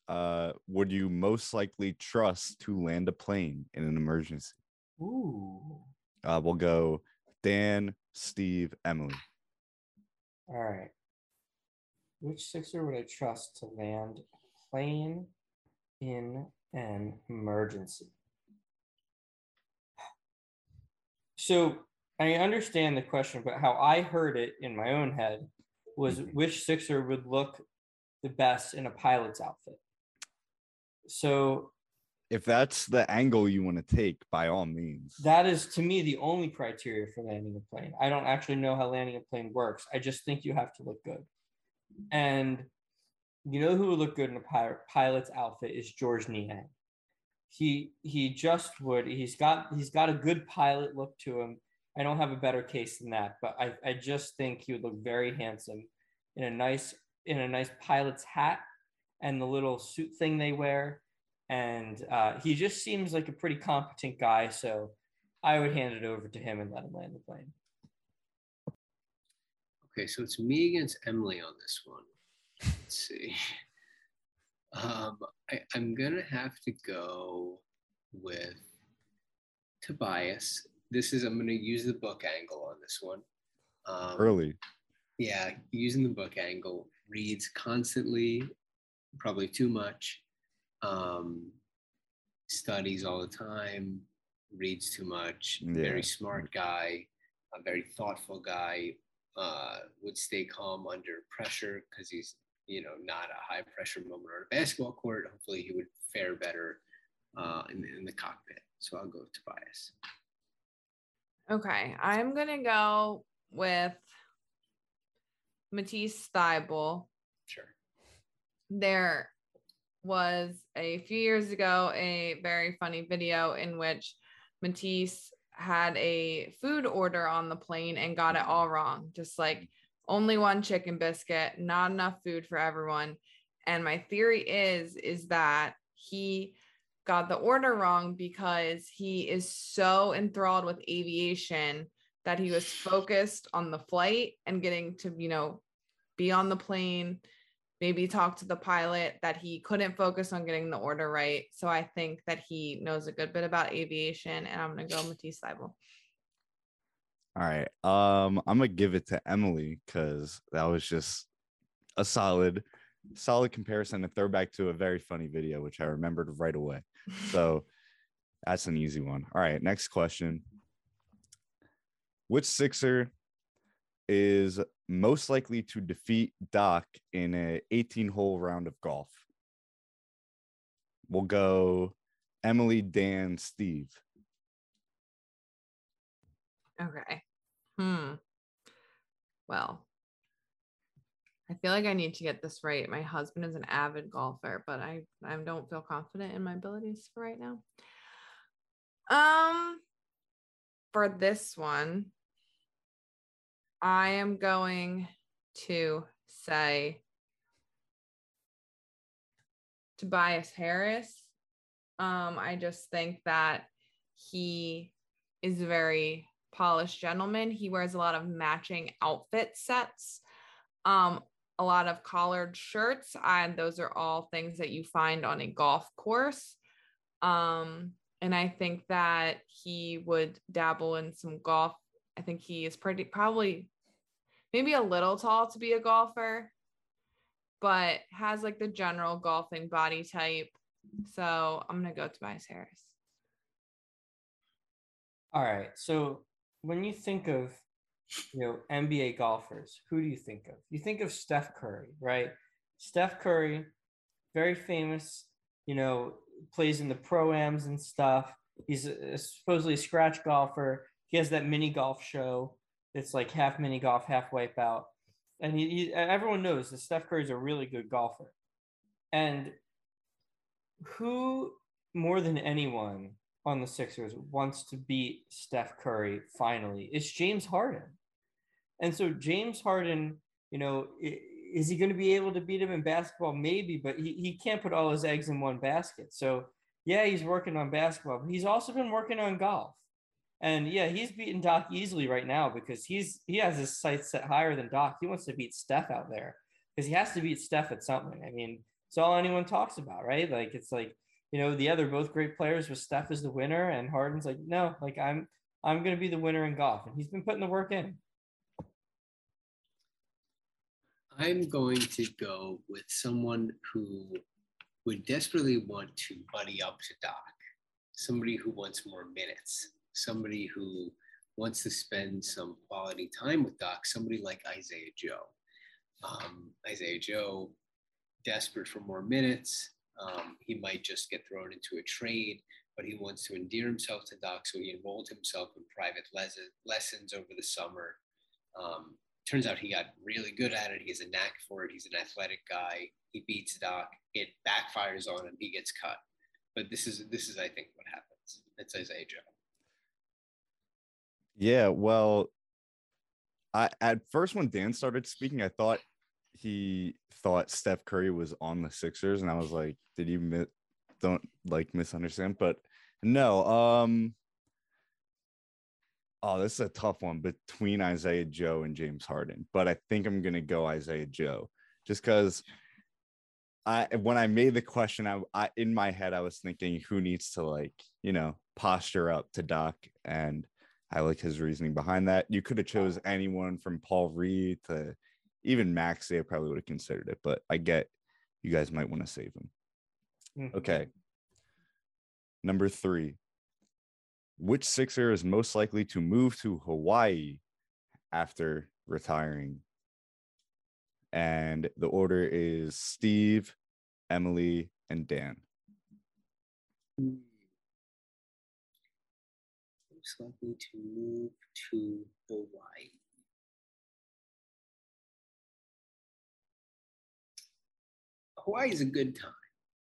uh, would you most likely trust to land a plane in an emergency? Ooh. Uh, we'll go Dan, Steve, Emily. All right. Which Sixer would I trust to land plane in an emergency? So I understand the question, but how I heard it in my own head was Mhm. which Sixer would look the best in a pilot's outfit. So If that's the angle you want to take, by all means. that is to me the only criteria for landing a plane. I don't actually know how landing a plane works. I just think you have to look good. And You know who would look good in a pilot pilot's outfit is George Niang. He he just would. He's got he's got a good pilot look to him. I don't have a better case than that, but I, I just think he would look very handsome in a nice in a nice pilot's hat and the little suit thing they wear. And uh, he just seems like a pretty competent guy. So I would hand it over to him and let him land the plane. Okay, so it's me against Emily on this one. Let's see. Um, I, I'm gonna have to go with Tobias. This is I'm gonna use the book angle on this one. Um, Early. yeah, using the book angle, reads constantly, probably too much, um, studies all the time, reads too much, Yeah. very smart guy, a very thoughtful guy, uh, would stay calm under pressure because he's, you know, not a high pressure moment on a basketball court. Hopefully he would fare better uh, in, in the cockpit. So I'll go with Tobias. Okay, I'm gonna go with Matisse Thybulle. Sure. There was a few years ago a very funny video in which Matisse had a food order on the plane and got it all wrong. Just like only one chicken biscuit, not enough food for everyone. And my theory is is that he got the order wrong because he is so enthralled with aviation that he was focused on the flight and getting to, you know, be on the plane, maybe talk to the pilot that he couldn't focus on getting the order right. So I think that he knows a good bit about aviation and I'm going to go Matisse Thybulle. All right. Um, I'm gonna give it to Emily because that was just a solid, solid comparison, a throwback to a very funny video, which I remembered right away. So that's an easy one. All right, next question. Which Sixer is most likely to defeat Doc in a 18 hole round of golf? We'll go Emily, Dan, Steve. Okay. Hmm. Well, I feel like I need to get this right. My husband is an avid golfer, but I I don't feel confident in my abilities for right now. Um for this one, I am going to say Tobias Harris. Um, I just think that he is a very polished gentleman. He wears a lot of matching outfit sets, um, a lot of collared shirts, and those are all things that you find on a golf course. Um, and I think that he would dabble in some golf. I think he is pretty probably maybe a little tall to be a golfer, but has like the general golfing body type. So I'm gonna go Tobias Harris. All right. So when you think of you know NBA golfers, who do you think of? You think of Steph Curry, right? Steph Curry, very famous, you know, plays in the pro-ams and stuff. He's a, supposedly a scratch golfer. He has that mini golf show. It's like half mini golf, half wipeout. And he, he everyone knows that Steph Curry is a really good golfer. And who more than anyone on the Sixers wants to beat Steph Curry finally is James Harden. And so James Harden, you know, is he going to be able to beat him in basketball? Maybe, but he, he can't put all his eggs in one basket. So yeah, he's working on basketball, but he's also been working on golf. And yeah, he's beating Doc easily right now because he's he has his sights set higher than Doc. He wants to beat Steph out there because he has to beat Steph at something. I mean, it's all anyone talks about, right? Like it's like you know the other both great players with Steph is the winner and Harden's like no, like I'm I'm gonna be the winner in golf, and he's been putting the work in. I'm going to go with someone who would desperately want to buddy up to Doc, somebody who wants more minutes, somebody who wants to spend some quality time with Doc, somebody like Isaiah Joe. Um, Isaiah Joe, desperate for more minutes. Um, he might just get thrown into a trade, but he wants to endear himself to Doc, so he enrolled himself in private les- lessons over the summer. Um, turns out he got really good at it. He has a knack for it. He's an athletic guy. He beats Doc. It backfires on him. He gets cut. But this is this is I think what happens. It's Isaiah Joe. Yeah, well, I at first when Dan started speaking, I thought he thought Steph Curry was on the Sixers, and I was like, did you mi- don't like misunderstand? But no, um, oh, this is a tough one between Isaiah Joe and James Harden, but I think I'm gonna go Isaiah Joe just because. I when I made the question, I, I in my head I was thinking who needs to like you know posture up to Doc, and I like his reasoning behind that. You could have chose anyone from Paul Reed to even Maxey. I probably would have considered it, but I get you guys might want to save him. Mhm. Okay. Number three. Which Sixer is most likely to move to Hawaii after retiring? And the order is Steve, Emily, and Dan. Most likely to move to Hawaii. Hawaii is a good time,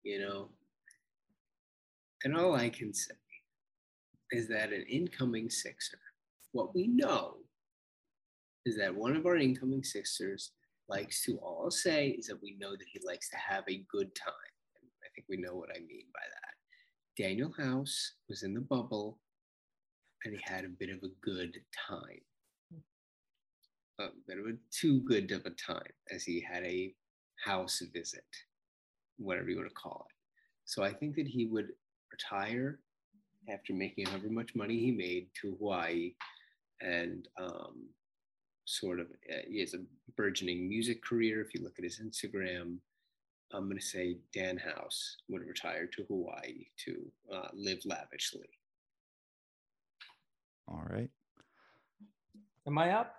you know. And all I can say is that an incoming Sixer, what we know is that one of our incoming Sixers likes to all say is that we know that he likes to have a good time. I think we know what I mean by that. Danuel House was in the bubble and he had a bit of a good time. A bit of a too good of a time as he had a house visit, whatever you want to call it. So I think that he would retire after making however much money he made to Hawaii and um, sort of, uh, he has a burgeoning music career. If you look at his Instagram, I'm going to say Dan House would retire to Hawaii to uh, live lavishly. All right. Am I up?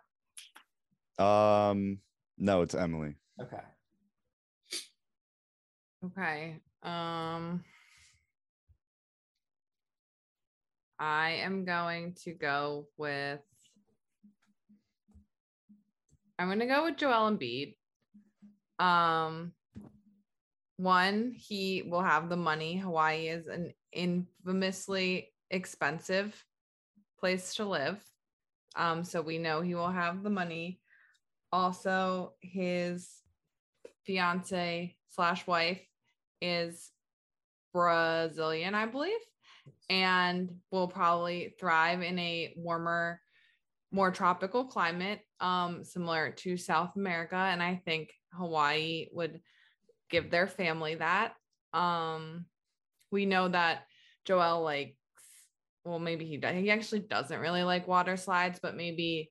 Um, no, it's Emily. Okay. Okay. Um I am going to go with I'm going to go with Joel Embiid. Um one, he will have the money. Hawaii is an infamously expensive place to live. Um so we know he will have the money. Also, his fiance slash wife is Brazilian, I believe, and will probably thrive in a warmer, more tropical climate, um, similar to South America. And I think Hawaii would give their family that. Um, we know that Joel likes, well, maybe he does. He actually doesn't really like water slides, but maybe,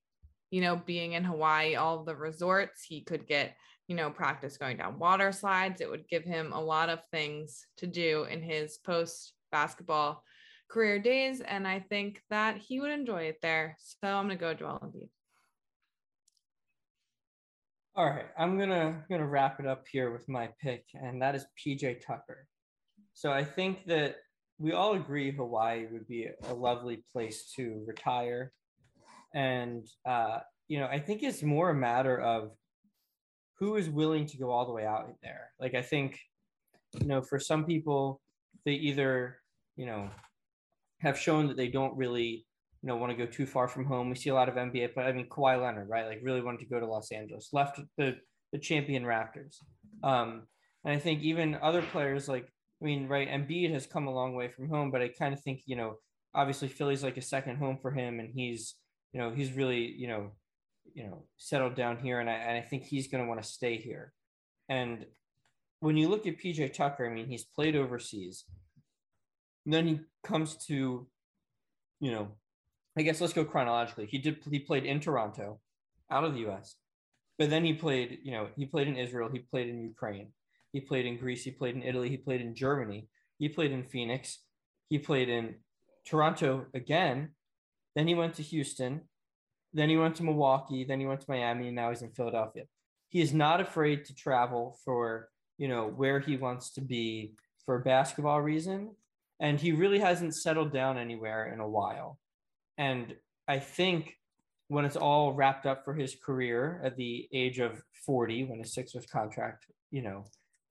you know, being in Hawaii, all the resorts, he could get you know, practice going down water slides. It would give him a lot of things to do in his post basketball career days. And I think that he would enjoy it there. So I'm going to go Joel Embiid. All right, I'm gonna gonna wrap it up here with my pick, and that is PJ Tucker. So I think that we all agree Hawaii would be a lovely place to retire, and uh, you know I think it's more a matter of who is willing to go all the way out there. Like I think, you know, for some people, they either you know have shown that they don't really you know want to go too far from home. We see a lot of NBA, but I mean Kawhi Leonard, right? Like really wanted to go to Los Angeles, left the the champion Raptors. Um, and I think even other players like I mean, right, Embiid has come a long way from home, but I kind of think you know obviously Philly's like a second home for him, and he's you know he's really you know you know settled down here, and I and I think he's going to want to stay here. And when you look at PJ Tucker, I mean, he's played overseas. then he comes to, you know, I guess let's go chronologically. He did he played in Toronto, out of the U.S., but then he played, you know, he played in Israel, he played in Ukraine, he played in Greece, he played in Italy, he played in Germany, he played in Phoenix, he played in Toronto again. Then he went to Houston, then he went to Milwaukee, then he went to Miami, and now he's in Philadelphia. He is not afraid to travel for, you know, where he wants to be for basketball reason. And he really hasn't settled down anywhere in a while. And I think when it's all wrapped up for his career at the age of 40, when his Sixers contract, you know,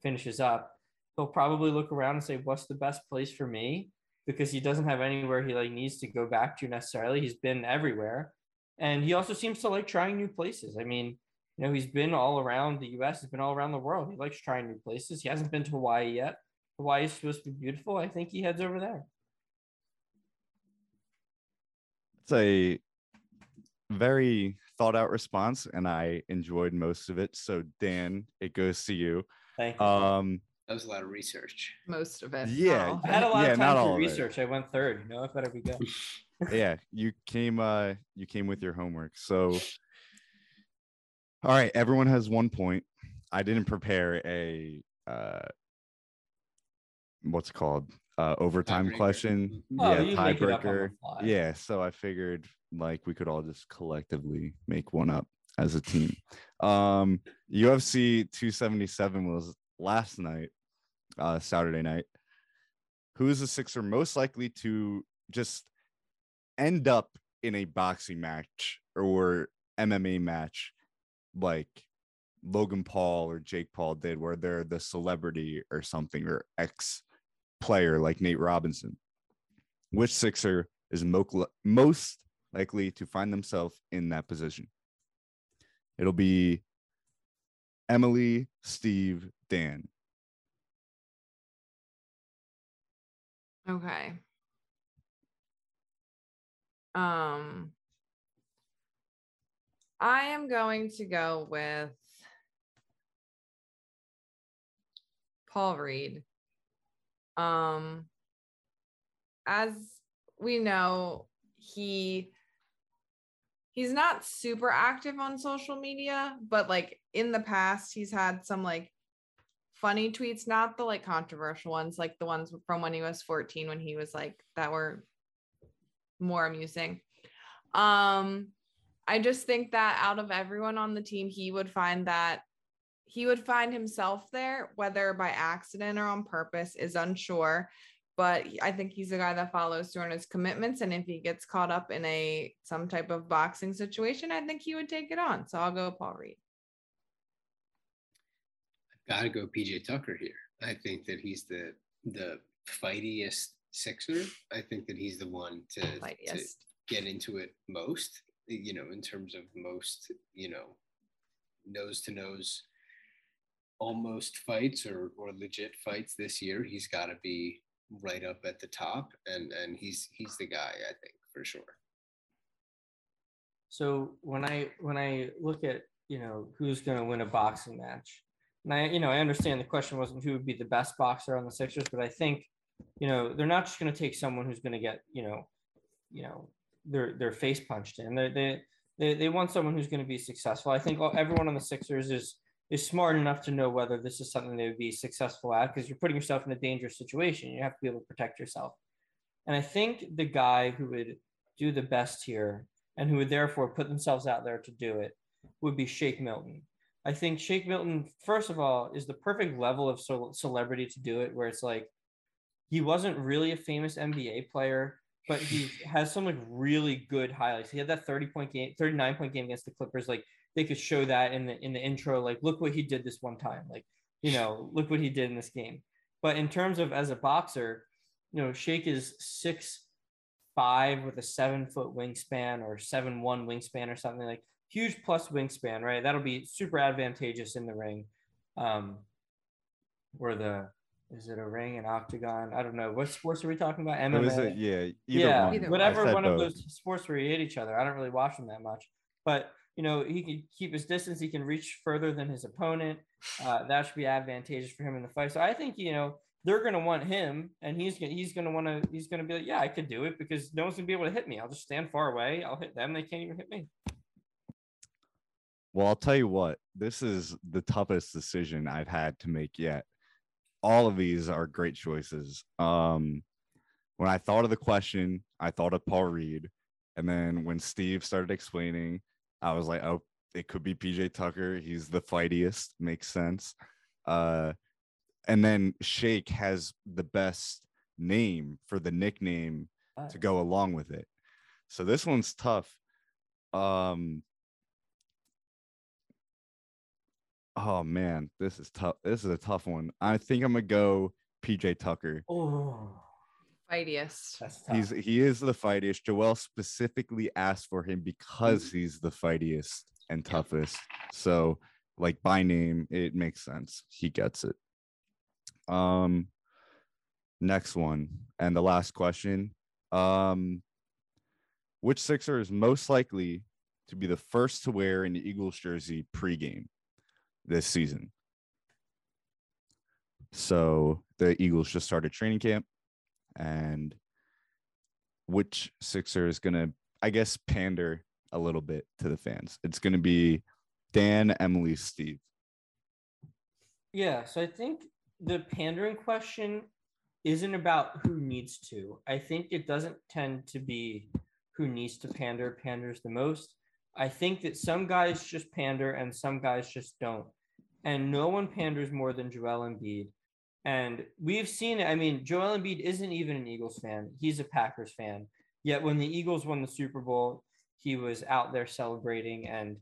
finishes up, he'll probably look around and say, What's the best place for me? Because he doesn't have anywhere he like needs to go back to necessarily. He's been everywhere. And he also seems to like trying new places. I mean, you know, he's been all around the US, he's been all around the world. He likes trying new places. He hasn't been to Hawaii yet. Hawaii is supposed to be beautiful. I think he heads over there. It's a very thought out response, and I enjoyed most of it. So, Dan, it goes to you. Thank you. Um, That was a lot of research. Most of it. Yeah, I had a lot yeah, of not time all to of research. I went third. You know, I better be good. yeah, you came uh you came with your homework. So all right, everyone has one point. I didn't prepare a uh what's it called? Uh overtime Tiebreaker. question. Oh, yeah, you make it up on the tiebreaker. Yeah, so I figured like we could all just collectively make one up as a team. Um UFC 277 was last night, uh Saturday night. Who is the Sixer most likely to just end up in a boxing match or MMA match like Logan Paul or Jake Paul did, where they're the celebrity or something or ex player like Nate Robinson? Which Sixer is mo- most likely to find themselves in that position? It'll be Emily, Steve, Dan. Okay. Um, I am going to go with Paul Reed. Um, as we know, he he's not super active on social media, but like in the past, he's had some like funny tweets, not the like controversial ones, like the ones from when he was 14 when he was like that were more amusing. Um I just think that out of everyone on the team, he would find that he would find himself there, whether by accident or on purpose, is unsure. But I think he's a guy that follows through on his commitments. And if he gets caught up in a some type of boxing situation, I think he would take it on. So I'll go Paul Reed. I've Gotta go PJ Tucker here. I think that he's the the fightiest Sixer. I think that he's the one to, to get into it most, you know, in terms of most, you know, nose to nose almost fights or or legit fights this year. He's gotta be right up at the top and and he's he's the guy, I think, for sure. So when I when I look at you know who's going to win a boxing match, and I you know I understand the question wasn't who would be the best boxer on the Sixers, but I think you know they're not just going to take someone who's going to get you know you know their their face punched in. They they they, they want someone who's going to be successful. I think everyone on the Sixers is is smart enough to know whether this is something they would be successful at because you're putting yourself in a dangerous situation. You have to be able to protect yourself. And I think the guy who would do the best here and who would therefore put themselves out there to do it would be Shake Milton. I think Shake Milton, first of all, is the perfect level of celebrity to do it, where it's like he wasn't really a famous NBA player, but he has some like really good highlights. He had that 30 point game, 39 point game against the Clippers. Like they could show that in the in the intro, like look what he did this one time. Like, you know, look what he did in this game. But in terms of as a boxer, you know, Shake is six five with a seven foot wingspan or seven one wingspan or something like huge plus wingspan, right? That'll be super advantageous in the ring. Um, or the is it a ring, an octagon? I don't know. What sports are we talking about? What is MMA. it? Yeah, either yeah, one. Either one. whatever I said one of those sports where you hit each other. I don't really watch them that much, but you know he can keep his distance. He can reach further than his opponent. Uh, that should be advantageous for him in the fight. So I think you know they're going to want him, and he's gonna, he's going to want to he's going to be like, yeah, I could do it because no one's going to be able to hit me. I'll just stand far away. I'll hit them. They can't even hit me. Well, I'll tell you what, this is the toughest decision I've had to make yet. All of these are great choices. Um, when I thought of the question, I thought of Paul Reed. And then when Steve started explaining, I was like, oh, it could be PJ Tucker. He's the fightiest. Makes sense. Uh, and then Shake has the best name for the nickname to go along with it. So this one's tough. Um. Oh man, this is tough. This is a tough one. I think I'm gonna go PJ Tucker. Oh, Fightiest. that's tough. He's he is the fightiest. Joel specifically asked for him because he's the fightiest and toughest. So, like by name, it makes sense. He gets it. Um, next one and the last question. Um, which Sixer is most likely to be the first to wear an Eagles jersey pregame this season? So the Eagles just started training camp, and which Sixer is gonna, I guess, pander a little bit to the fans? It's gonna be Dan, Emily, Steve. Yeah, so I think the pandering question isn't about who needs to. I think it doesn't tend to be who needs to pander panders the most. I think that some guys just pander and some guys just don't. And no one panders more than Joel Embiid. And we've seen it. I mean, Joel Embiid isn't even an Eagles fan. He's a Packers fan. Yet when the Eagles won the Super Bowl, he was out there celebrating and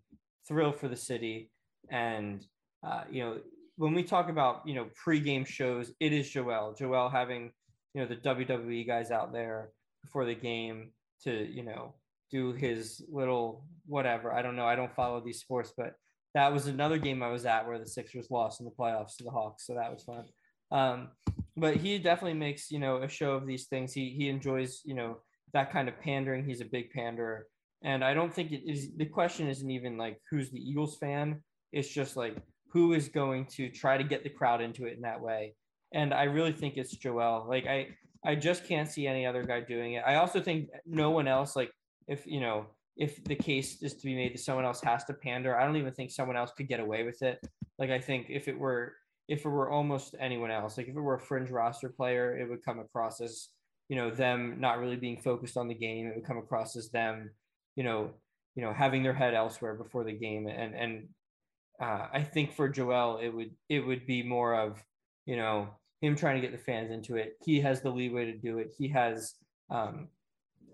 thrilled for the city. And uh, you know, when we talk about you know pregame shows, it is Joel. Joel having you know the WWE guys out there before the game to you know do his little whatever. I don't know. I don't follow these sports, but that was another game I was at where the Sixers lost in the playoffs to the Hawks, so that was fun. Um, but he definitely makes you know a show of these things. He he enjoys you know that kind of pandering. He's a big panderer, and I don't think it is. The question isn't even like who's the Eagles fan. It's just like who is going to try to get the crowd into it in that way. And I really think it's Joel. Like I I just can't see any other guy doing it. I also think no one else like if you know if the case is to be made that someone else has to pander, I don't even think someone else could get away with it. Like I think if it were if it were almost anyone else, like if it were a fringe roster player, it would come across as you know them not really being focused on the game. It would come across as them, you know, you know having their head elsewhere before the game. And and uh, I think for Joel, it would it would be more of you know him trying to get the fans into it. He has the leeway to do it. He has um,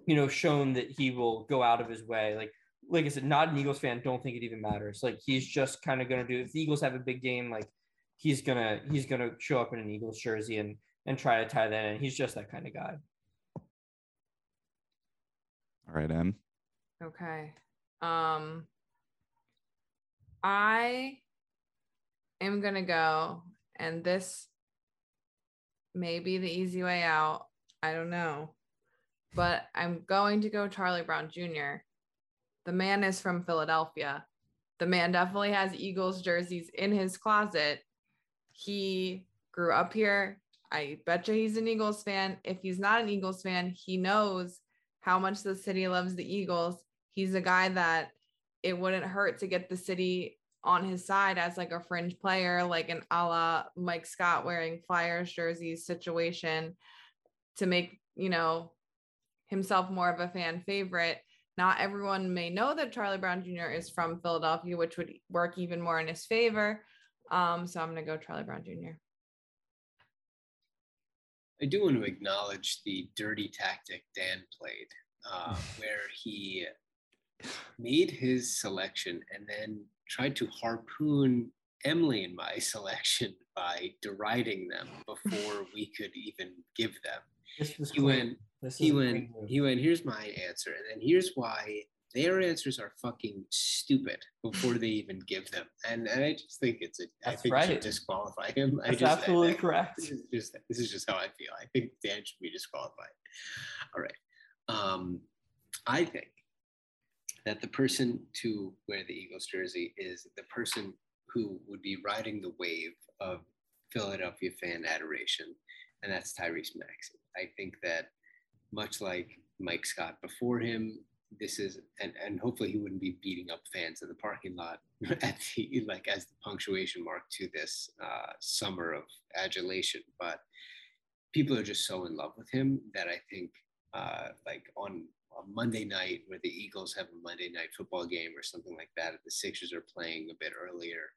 you know shown that he will go out of his way. Like like I said, not an Eagles fan. Don't think it even matters. Like he's just kind of gonna do. If the Eagles have a big game, like he's gonna he's gonna show up in an Eagles jersey and and try to tie that in. He's just that kind of guy. All right, Em. Okay. Um I am gonna go, and this may be the easy way out. I don't know. But I'm going to go Charlie Brown Jr. The man is from Philadelphia. The man definitely has Eagles jerseys in his closet. He grew up here. I bet you he's an Eagles fan. If he's not an Eagles fan, he knows how much the city loves the Eagles. He's a guy that it wouldn't hurt to get the city on his side as like a fringe player, like an a la Mike Scott wearing Flyers jerseys situation to make, you know, himself more of a fan favorite. Not everyone may know that Charlie Brown Jr. is from Philadelphia, which would work even more in his favor. Um, so I'm gonna go Charlie Brown Jr. I do want to acknowledge the dirty tactic Dan played, uh, where he made his selection and then tried to harpoon Emily and my selection by deriding them before we could even give them. This was He went, This he went, he went, here's my answer. And then here's why their answers are fucking stupid before they even give them. And, and I just think it's a, I That's think you should right. disqualify him. I That's just, I- absolutely I- correct. This is just, this is just how I feel. I think Dan should be disqualified. All right. Um, I think that the person to wear the Eagles jersey is the person who would be riding the wave of Philadelphia fan adoration, and that's Tyrese Maxey. I think that much like Mike Scott before him, this is and, and hopefully he wouldn't be beating up fans in the parking lot at the like as the punctuation mark to this uh, summer of adulation. But people are just so in love with him that I think uh, like on a Monday night where the Eagles have a Monday night football game or something like that, if the Sixers are playing a bit earlier,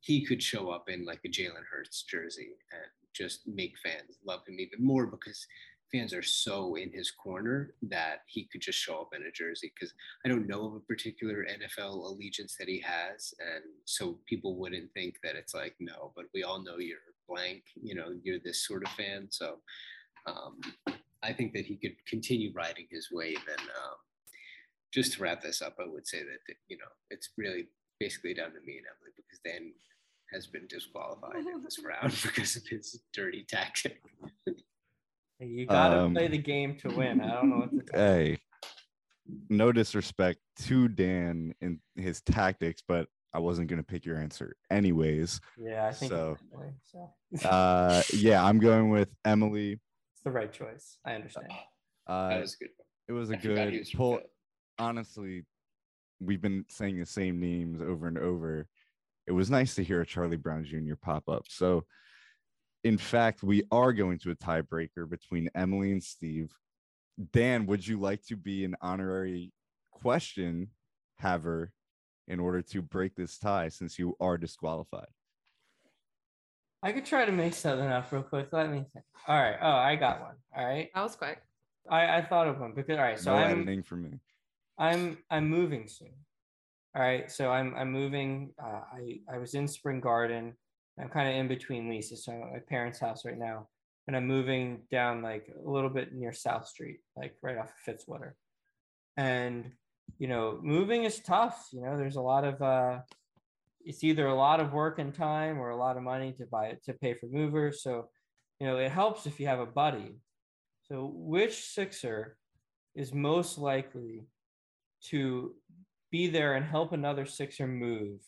he could show up in like a Jalen Hurts jersey and just make fans love him even more because fans are so in his corner that he could just show up in a jersey because I don't know of a particular NFL allegiance that he has. And so people wouldn't think that it's like, no, but we all know you're blank, you know, you're this sort of fan. So um, I think that he could continue riding his wave. And um, just to wrap this up, I would say that, you know, it's really basically down to me and Emily because Dan has been disqualified in this round because of his dirty tactic. You gotta Um, play the game to win. I don't know what to tell. Hey, no disrespect to Dan and his tactics, but I wasn't gonna pick your answer anyways. Yeah, I think So- it's, so. Uh, yeah, I'm going with Emily. it's the right choice. I understand. that Uh, was good. it was a I good was pull. Philly. Honestly, we've been saying the same names over and over. It was nice to hear a Charlie Brown Jr. pop up. So, in fact, we are going to a tiebreaker between Emily and Steve. Dan, would you like to be an honorary question haver in order to break this tie since you are disqualified? I could try to make something up real quick. Let me think. All right. Oh, I got one. All right. That was quick. I, I thought of one because all right. So no I'm editing for me. I'm I'm moving soon. All right, so I'm I'm moving. Uh, I I was in Spring Garden. I'm kind of in between leases, so I'm at my parents' house right now, and I'm moving down like a little bit near South Street, like right off of Fitzwater. And you know, moving is tough. You know, there's a lot of uh, it's either a lot of work and time or a lot of money to buy it to pay for movers. So, you know, it helps if you have a buddy. So, which Sixer is most likely to be there and help another Sixer move,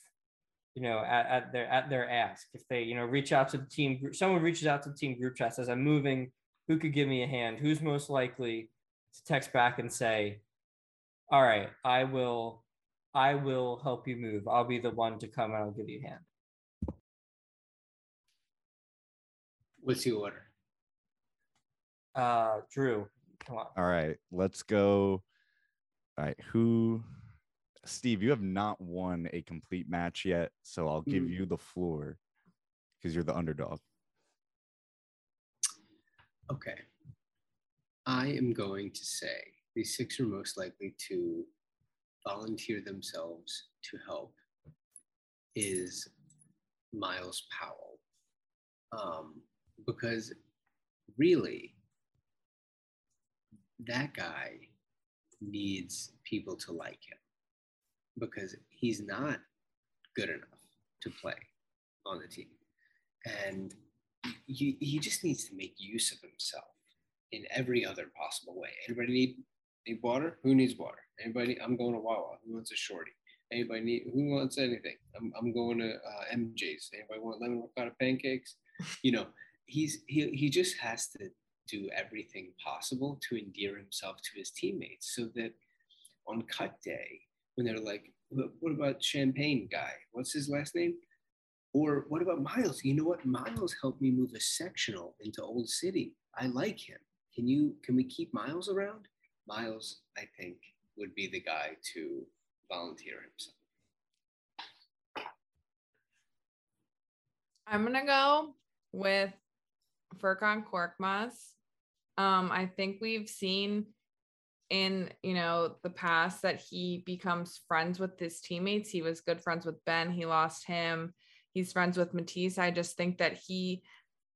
you know, at, at their at their ask. If they, you know, reach out to the team group, someone reaches out to the team group chat says, I'm moving, who could give me a hand? Who's most likely to text back and say, All right, I will I will help you move. I'll be the one to come and I'll give you a hand. What's your order? Uh Drew, come on. All right, let's go. All right, who? Steve, you have not won a complete match yet, so I'll give Mm. you the floor because you're the underdog. Okay. I am going to say the six are most likely to volunteer themselves to help is Myles Powell. Um, because really, that guy needs people to like him because he's not good enough to play on the team. And he, he just needs to make use of himself in every other possible way. Anybody need need water? Who needs water? Anybody? I'm going to Wawa. Who wants a shorty? Anybody need? Who wants anything? I'm, I'm going to uh, MJ's. Anybody want lemon ricotta pancakes? You know, he's he he just has to do everything possible to endear himself to his teammates, so that on cut day when they're like, "What about Champagne guy? What's his last name?" Or what about Myles? You know what? Myles helped me move a sectional into Old City. I like him. Can you can we keep Myles around? Myles, I think, would be the guy to volunteer himself. I'm gonna go with Furkan Korkmaz. Um, I think we've seen in you know the past that he becomes friends with his teammates. He was good friends with Ben. He lost him. He's friends with Matisse. I just think that he,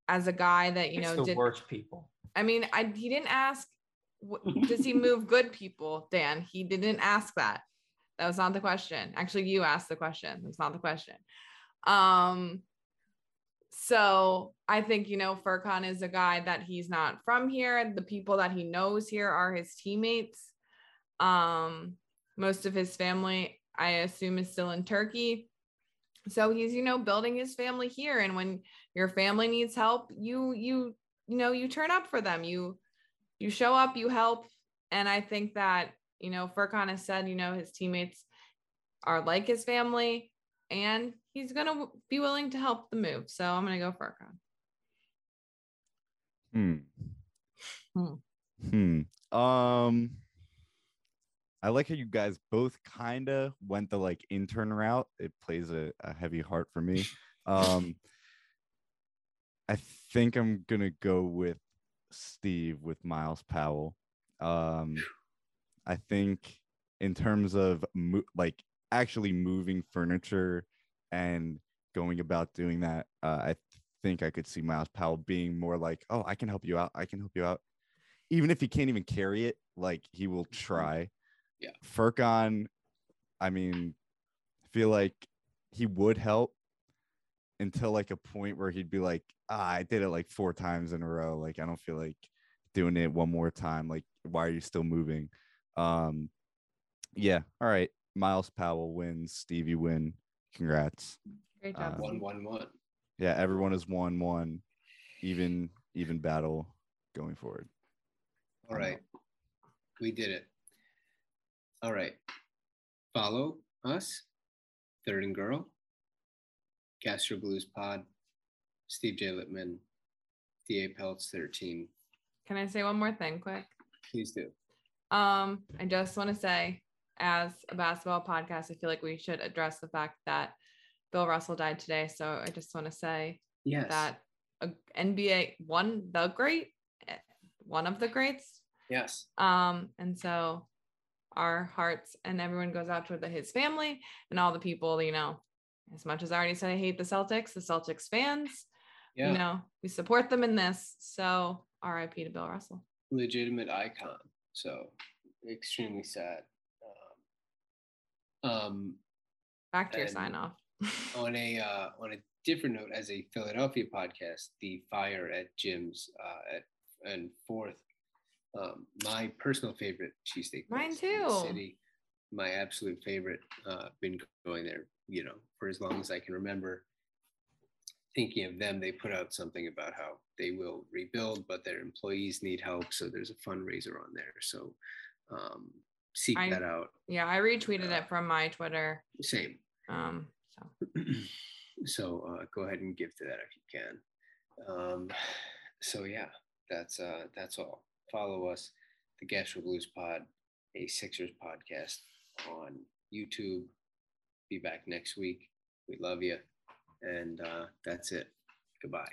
as a guy that you It's know the did. worst people. I mean, I he didn't ask. Does he move good people, Dan? He didn't ask that. That was not the question. Actually, you asked the question. That's not the question. Um. So I think you know Furkan is a guy that he's not from here. The people that he knows here are his teammates. Um, most of his family, I assume, is still in Turkey. So he's you know building his family here, and when your family needs help, you you you know you turn up for them. You you show up, you help, and I think that you know Furkan has said you know his teammates are like his family, and he's gonna be willing to help the move. So I'm gonna go Furkan. Hmm. Hmm. Hmm. Um. I like how you guys both kind of went the like intern route. It plays a, a heavy heart for me. Um. I think I'm gonna go with Steve with Myles Powell. Um, I think in terms of mo- like actually moving furniture and going about doing that, uh, I think I could see Myles Powell being more like, "Oh, I can help you out. I can help you out." Even if he can't even carry it, like he will try. Yeah. Furkan, I mean, I feel like he would help until like a point where he'd be like, ah, I did it like four times in a row. Like, I don't feel like doing it one more time. Like, why are you still moving? Um, yeah. All right. Myles Powell wins. Stevie win. Congrats. Great job. One, Steve. one, one. Yeah, everyone is one one, even even battle going forward. All right. We did it. All right. Follow us, Third and Girl, Castro Blues Pod, Steve J. Lippman, DA Pelts 13. Can I say one more thing quick? Please do. Um, I just want to say, as a basketball podcast, I feel like we should address the fact that Bill Russell died today. So I just want to say Yes. that a NBA one the great, one of the greats. Yes. Um, and so our hearts and everyone goes out toward the, his family and all the people, you know, as much as I already said I hate the Celtics, the Celtics fans, Yeah. you know, we support them in this. So RIP to Bill Russell. Legitimate icon. So extremely sad. Um, Back to your sign off. on a uh, on a different note, as a Philadelphia podcast, the fire at Jim's uh, at and fourth, um, my personal favorite cheesesteak. Mine place in the too. City, my absolute favorite. Uh, been going there, you know, for as long as I can remember. Thinking of them, they put out something about how they will rebuild, but their employees need help. So there's a fundraiser on there. So um, seek I- that out. Yeah, I retweeted it from my Twitter. Same. Um, so so uh, go ahead and give to that if you can. Um, so yeah, that's uh, that's all. Follow us, the Gastro Blues Pod, a Sixers podcast on YouTube. Be back next week. We love you, and uh, that's it. Goodbye.